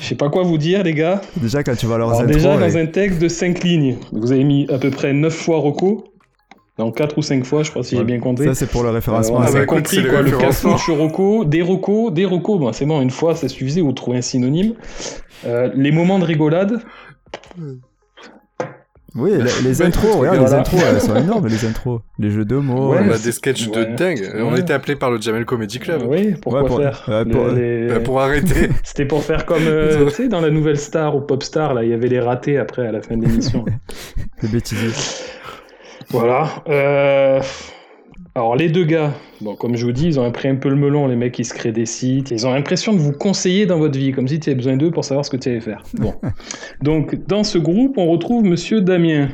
je sais pas quoi vous dire, les gars. Déjà, quand tu vas leur déjà, dans un texte de 5 lignes, vous avez mis à peu près 9 fois reco. Non, 4 ou 5 fois, je crois, si j'ai bien compté. Ça, c'est pour le référencement. on Ah avait bah compris c'est le quoi, le cafouche roco, des rocos, des rocos, bon, c'est bon, une fois ça suffisait, vous trouvez un synonyme. Euh, les moments de rigolade, Oui, les, les intros, regarde, Voilà. les intros, elles sont énormes, les intros. Les jeux de mots. Ouais, on a c'est- des sketchs ouais. de dingue. On était appelé par le Jamel Comedy Club. oui, pourquoi Ouais, pour- faire ouais, Le- pour- les- Bah, pour arrêter. C'était pour faire comme, euh, tu sais, dans la nouvelle star ou pop star, là, il y avait les ratés après à la fin de l'émission. Les bêtisiers. Voilà. Euh, Alors, les deux gars, bon, comme je vous dis, ils ont pris un peu le melon, les mecs qui se créent des sites. Ils ont l'impression de vous conseiller dans votre vie, comme si tu avais besoin d'eux pour savoir ce que tu allais faire. Bon. Donc, dans ce groupe, on retrouve monsieur Damien,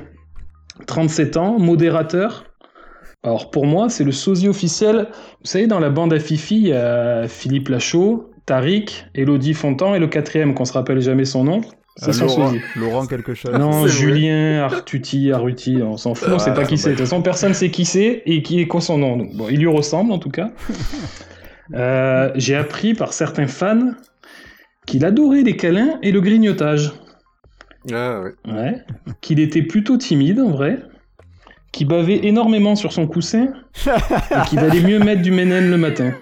37 ans, modérateur. Alors, pour moi, c'est le sosie officiel. Vous savez, dans la bande à Fifi, il y a Philippe Lachaud, Tariq, Elodie Fontan et le quatrième, qu'on se rappelle jamais son nom. Ah, son Laurent. Laurent quelque chose. Non. Julien, Artuti, Arruti, on s'en fout, on Ah, sait pas qui c'est. De toute façon, personne sait qui c'est et qui est quoi son nom. Donc, bon, il lui ressemble en tout cas. Euh, J'ai appris par certains fans qu'il adorait les câlins et le grignotage. Ah ouais. Ouais. Qu'il était plutôt timide en vrai. Qu'il bavait énormément sur son coussin et qu'il allait mieux mettre du ménène le matin.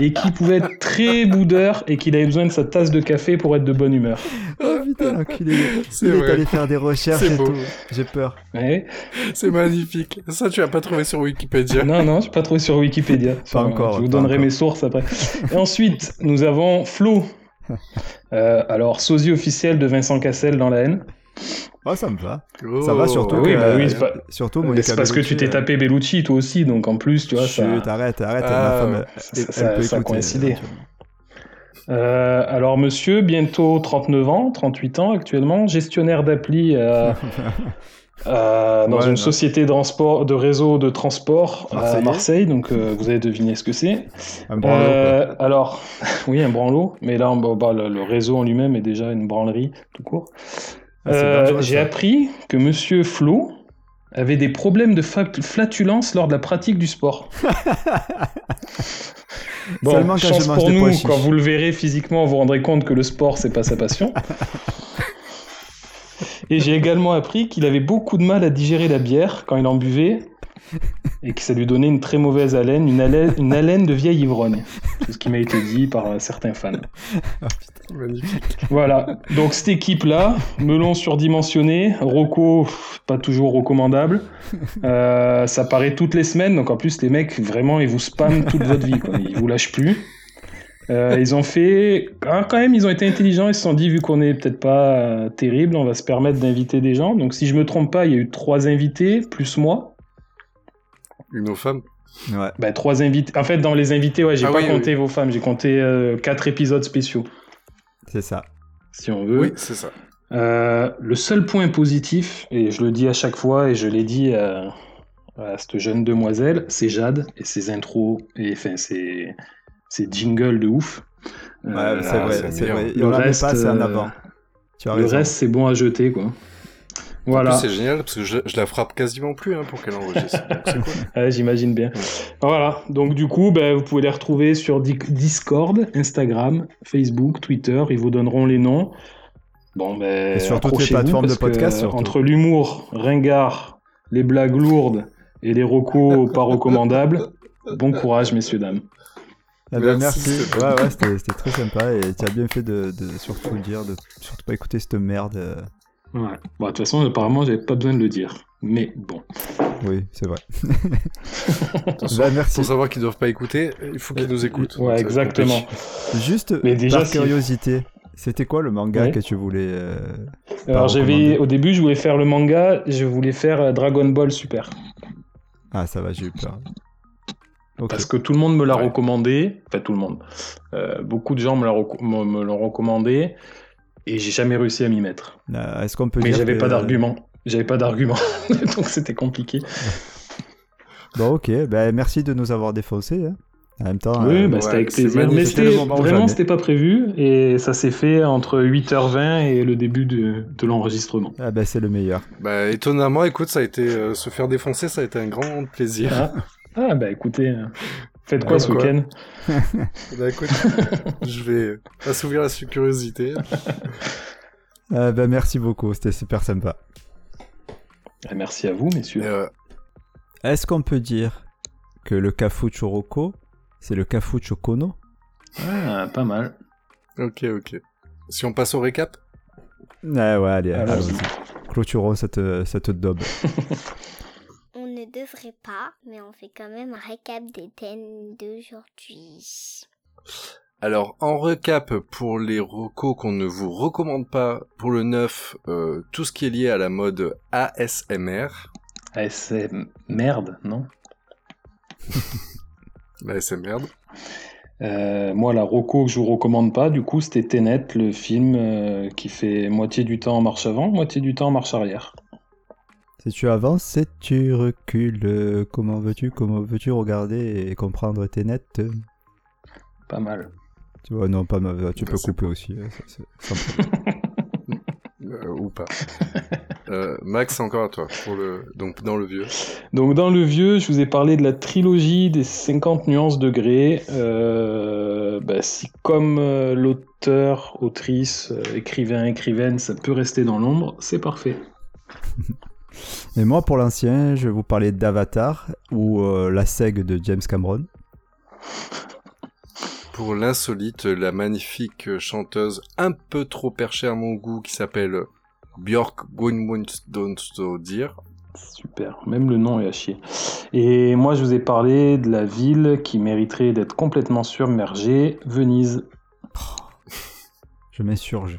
Et qu'il pouvait être très boudeur et qu'il avait besoin de sa tasse de café pour être de bonne humeur. Oh putain, l'enculé. C'est Il est allé faire des recherches C'est et beau. tout. J'ai peur. Ouais. C'est magnifique. Ça, tu l'as pas trouvé sur Wikipédia. Non, non, je pas trouvé sur Wikipédia. Pas encore, Je vous donnerai encore. mes sources après. Et ensuite, nous avons Flo. Euh, alors, sosie officiel de Vincent Cassel dans la haine. Oh, ça me va. Oh. Ça va surtout. oui, que, bah oui, euh, c'est pas- Surtout, C'est parce que tu t'es euh, tapé Bellucci toi aussi, donc en plus, tu vois, ça, Chut, arrête, arrête. Ah, ma femme, ouais. elle- ça, elle ça- peut ça écouter, coïncidé. Euh, alors, monsieur, bientôt 39 ans, 38 ans actuellement, gestionnaire d'appli euh, euh, dans Ouais, une non. société de, transport, de réseau de transport à. Marseille, donc euh, vous avez deviné ce que c'est. Un branlot, quoi. Alors, oui, un branlot, mais là, bah, le, le réseau en lui-même est déjà une branlerie, tout court. Ah, Euh, J'ai appris que Monsieur Flo avait des problèmes de flatulence lors de la pratique du sport. bon, Seulement quand chance je mange pour des nous, quand vous le verrez physiquement, vous vous rendrez compte que le sport, c'est pas sa passion. Et j'ai également appris qu'il avait beaucoup de mal à digérer la bière quand il en buvait et que ça lui donnait une très mauvaise haleine, une haleine, une haleine de vieille ivrogne. C'est ce qui m'a été dit par euh, certains fans. Magnifique. Voilà, donc cette équipe-là, melon surdimensionné, Rocco, pas toujours recommandable. Euh, ça paraît toutes les semaines, donc en plus les mecs, vraiment, ils vous spamment toute votre vie, quoi. ils vous lâchent plus. Euh, ils ont fait, ah, quand même, ils ont été intelligents, ils se sont dit, vu qu'on est peut-être pas euh, terrible, on va se permettre d'inviter des gens. Donc si je me trompe pas, il y a eu trois invités, plus moi. Une aux femmes. Ouais. Bah, trois invités. En fait, dans les invités, ouais, j'ai Ah pas oui, compté vos femmes, j'ai compté euh, quatre épisodes spéciaux, C'est ça. si on veut. Oui, c'est ça. Euh, le seul point positif, et je le dis à chaque fois, et je l'ai dit à, à cette jeune demoiselle, c'est Jade et ses intros, et enfin ses, ses jingles de ouf. Ouais, Euh, c'est vrai, c'est vrai. Il Le en a reste, pas, c'est en euh, avant. Tu as le raison. reste, c'est bon à jeter, quoi. En Voilà, plus, c'est génial parce que je, je la frappe quasiment plus hein, pour qu'elle enregistre. Cool. Ouais, j'imagine bien. Voilà, donc du coup, ben, vous pouvez les retrouver sur Di- Discord, Instagram, Facebook, Twitter, ils vous donneront les noms. Bon, ben, Et sur toutes les plateformes de que, podcast. Entre l'humour, ringard, les blagues lourdes et les recos pas recommandables, bon courage, messieurs, dames. Eh ben, Merci, Ouais, ouais, c'était c'était très sympa et tu as bien fait de, de surtout dire, de surtout pas écouter cette merde. Euh. Ouais. Bon, de toute façon, apparemment, j'avais pas besoin de le dire. Mais bon. Oui, c'est vrai. Bah, merci. Pour savoir qu'ils doivent pas écouter, il faut qu'ils nous écoutent. Ouais, exactement. Juste Mais déjà, par si- curiosité, c'était quoi le manga Oui. que tu voulais euh, Alors, j'avais, au début, je voulais faire le manga, je voulais faire euh, Dragon Ball Super. Ah, ça va, j'ai eu peur. Parce que tout le monde me l'a Ouais. recommandé. Enfin, tout le monde. Euh, beaucoup de gens me l'ont recommandé. Et j'ai jamais réussi à m'y mettre. Euh, Est-ce qu'on peut Mais j'avais que- pas d'argument. J'avais pas d'argument. Donc, c'était compliqué. Bon, ok. Ben, merci de nous avoir défoncé. hein. En même temps, Oui, euh, bah, c'était ouais, avec c'est plaisir. Mais C'était c'était, vraiment, c'était pas prévu. Et ça s'est fait entre 8h20 et le début de, de l'enregistrement. ah, ben, c'est le meilleur. Bah, étonnamment, écoute, ça a été euh, se faire défoncer, ça a été un grand plaisir. Ah, ah bah écoutez, euh, faites quoi ce week-end Bah, écoute, je vais assouvir la curiosité. Euh, ben, merci beaucoup, c'était super sympa. Ah, Merci à vous, messieurs. Euh, Est-ce qu'on peut dire que le Kafucho Roko, c'est le Kafucho Kono Ah, pas mal. ok, ok. Si on passe au récap, Ouais, ouais, allez, allons-y. Clôturons cette, cette daube. Ne devrait pas, mais on fait quand même un récap des thèmes d'aujourd'hui. Alors, en recap, pour les recos qu'on ne vous recommande pas, pour le 9, euh, tout ce qui est lié à la mode ASMR, ASM merde, non l'ASMR, Euh, Moi, la Rocco que je vous recommande pas, du coup, c'était Tenet, le film euh, qui fait moitié du temps en marche avant, moitié du temps en marche arrière. Si tu avances et tu recules, comment veux-tu, comment veux-tu regarder et comprendre tes nets? Pas mal. Tu vois, non, pas mal. Tu Bah, peux c'est couper aussi. euh, euh, ou pas. Euh, Max, encore à toi, pour le, donc dans le vieux. Donc, dans le vieux, je vous ai parlé de la trilogie des 50 nuances de Grey. Euh, bah, si, comme euh, l'auteur, autrice, euh, écrivain, écrivaine, ça peut rester dans l'ombre, c'est parfait. Et moi, pour l'ancien, je vais vous parler d'Avatar ou euh, la SEG de James Cameron. Pour l'insolite, la magnifique chanteuse un peu trop perchée à mon goût qui s'appelle Björk Gunmundsdottir. Super, même le nom est à chier. Et moi, je vous ai parlé de la ville qui mériterait d'être complètement submergée, Venise. Je m'insurge.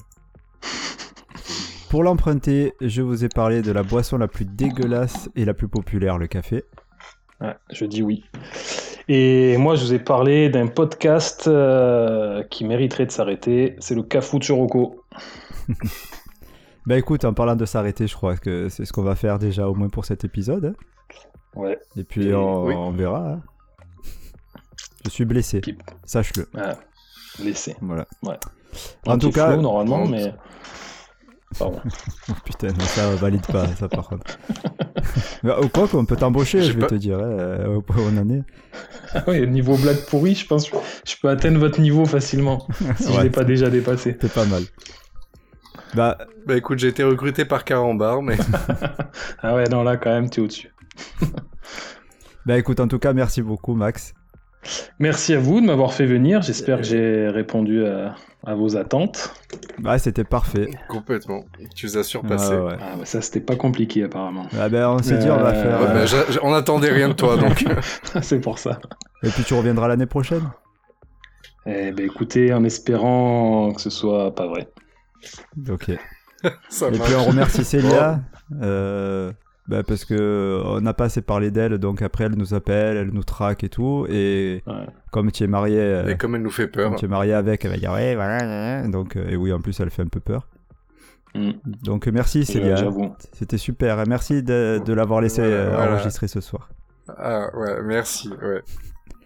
Pour l'emprunter, je vous ai parlé de la boisson la plus dégueulasse et la plus populaire, le café. Ouais, je dis oui. Et moi, je vous ai parlé d'un podcast euh, qui mériterait de s'arrêter. C'est le Cafu Choroko. Bah écoute, en parlant de s'arrêter, je crois que c'est ce qu'on va faire déjà au moins pour cet épisode. hein. Ouais. Et puis Et- on, oui. on verra. hein. Je suis blessé, sache-le. Ah, laissez. Voilà. Ouais. En tout cas- flow, normalement, mais. Pardon. Oh, putain, non, ça valide pas, ça par contre. Mais, Ou quoi qu'on peut t'embaucher, je vais pas- te dire, euh, au point où on en est. Ah ouais, niveau blague pourrie, je pense que je peux atteindre votre niveau facilement, si je Ouais, l'ai pas déjà dépassé. C'est pas mal. Bah, Bah écoute, j'ai été recruté par Carambar, mais Ah ouais, non, là, quand même, t'es au-dessus. bah écoute, en tout cas, merci beaucoup, Max. Merci à vous de m'avoir fait venir. J'espère que j'ai répondu à, à vos attentes. Bah, c'était parfait. complètement. Tu les as. Ah, ouais. Ah, bah, ça, c'était pas compliqué, apparemment. Ah, ben, on s'est dit, on va Euh, faire. Ouais, euh, bah, on attendait rien de toi, donc. C'est pour ça. Et puis tu reviendras l'année prochaine? Eh ben, écoutez, en espérant que ce soit pas vrai. Ok. Et puis on remercie Célia. euh, bah, parce que on n'a pas assez parlé d'elle, donc après elle nous appelle, elle nous traque et tout. Et Ouais. comme tu es marié, euh, Et comme elle nous fait peur. comme tu es marié avec, elle va dire ouais, voilà. Donc, euh, et oui, en plus elle fait un peu peur. Mm. Donc merci Célia. C'était super. Et Merci de, de l'avoir laissé Voilà, euh, voilà. enregistrer ce soir. Ah ouais, merci. Ouais.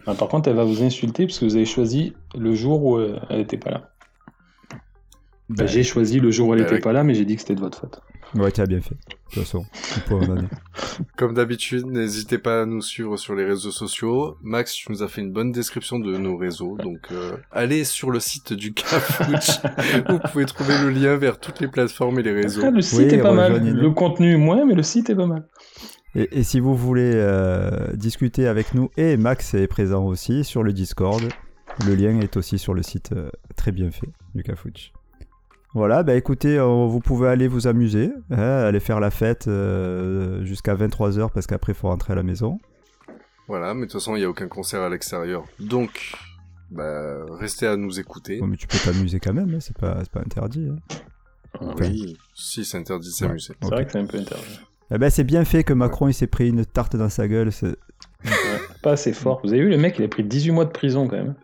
Ah, par contre, elle va vous insulter parce que vous avez choisi le jour où euh, elle était pas là. Enfin, Bah, j'ai choisi le jour où elle bah était oui. pas là, mais j'ai dit que c'était de votre faute. Ouais, tu as bien fait. De toute façon. Comme d'habitude, n'hésitez pas à nous suivre sur les réseaux sociaux. Max, tu nous as fait une bonne description de nos réseaux, donc euh, allez sur le site du Cafouche. Vous pouvez trouver le lien vers toutes les plateformes et les réseaux. Le site Oui, est pas mal. Le contenu, moins, mais le site est pas mal. Et, et si vous voulez euh, discuter avec nous, et Max est présent aussi sur le Discord, Le lien est aussi sur le site euh, très bien fait du Cafouche. Voilà, bah écoutez, euh, vous pouvez aller vous amuser, hein, aller faire la fête euh, jusqu'à 23h parce qu'après il faut rentrer à la maison. Voilà, mais de toute façon, il n'y a aucun concert à l'extérieur. Donc, bah, restez à nous écouter. Bon, mais tu peux t'amuser quand même, hein, c'est pas, c'est pas interdit. hein. Oui, si, c'est interdit de s'amuser. C'est vrai que c'est un peu interdit. Eh ben, c'est bien fait que Macron il s'est pris une tarte dans sa gueule. Ouais, pas assez fort. Vous avez vu, le mec, il a pris 18 mois de prison quand même.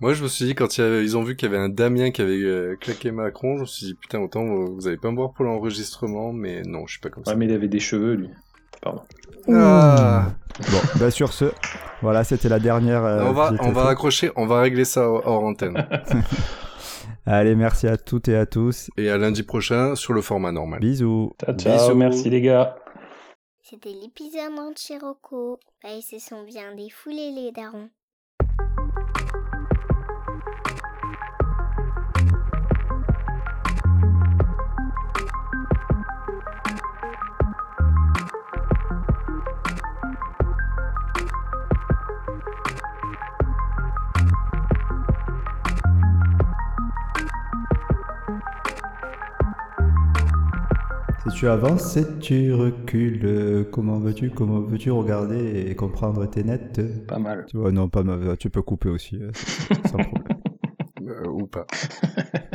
Moi, je me suis dit, quand il y avait- ils ont vu qu'il y avait un Damien qui avait euh, claqué Macron, je me suis dit, putain, autant euh, vous allez pas me voir pour l'enregistrement, mais non, je suis pas comme ça. Ouais, mais il avait des cheveux, lui. Pardon. Ah. Bon, bah sur ce, voilà, c'était la dernière. euh, on va, on va info. raccrocher, on va régler ça hors antenne. Allez, merci à toutes et à tous. Et à lundi prochain sur le format normal. Bisous. Ciao, ciao. Bisous. Merci les gars. C'était l'épisode anti-roco. Bah, ils se sont bien défoulés, les darons. Si tu avances, si tu recules, comment veux-tu, comment veux-tu regarder et comprendre tes nets? Pas mal. Tu vois, non, pas ma... tu peux couper aussi, euh, sans problème. Euh, ou pas.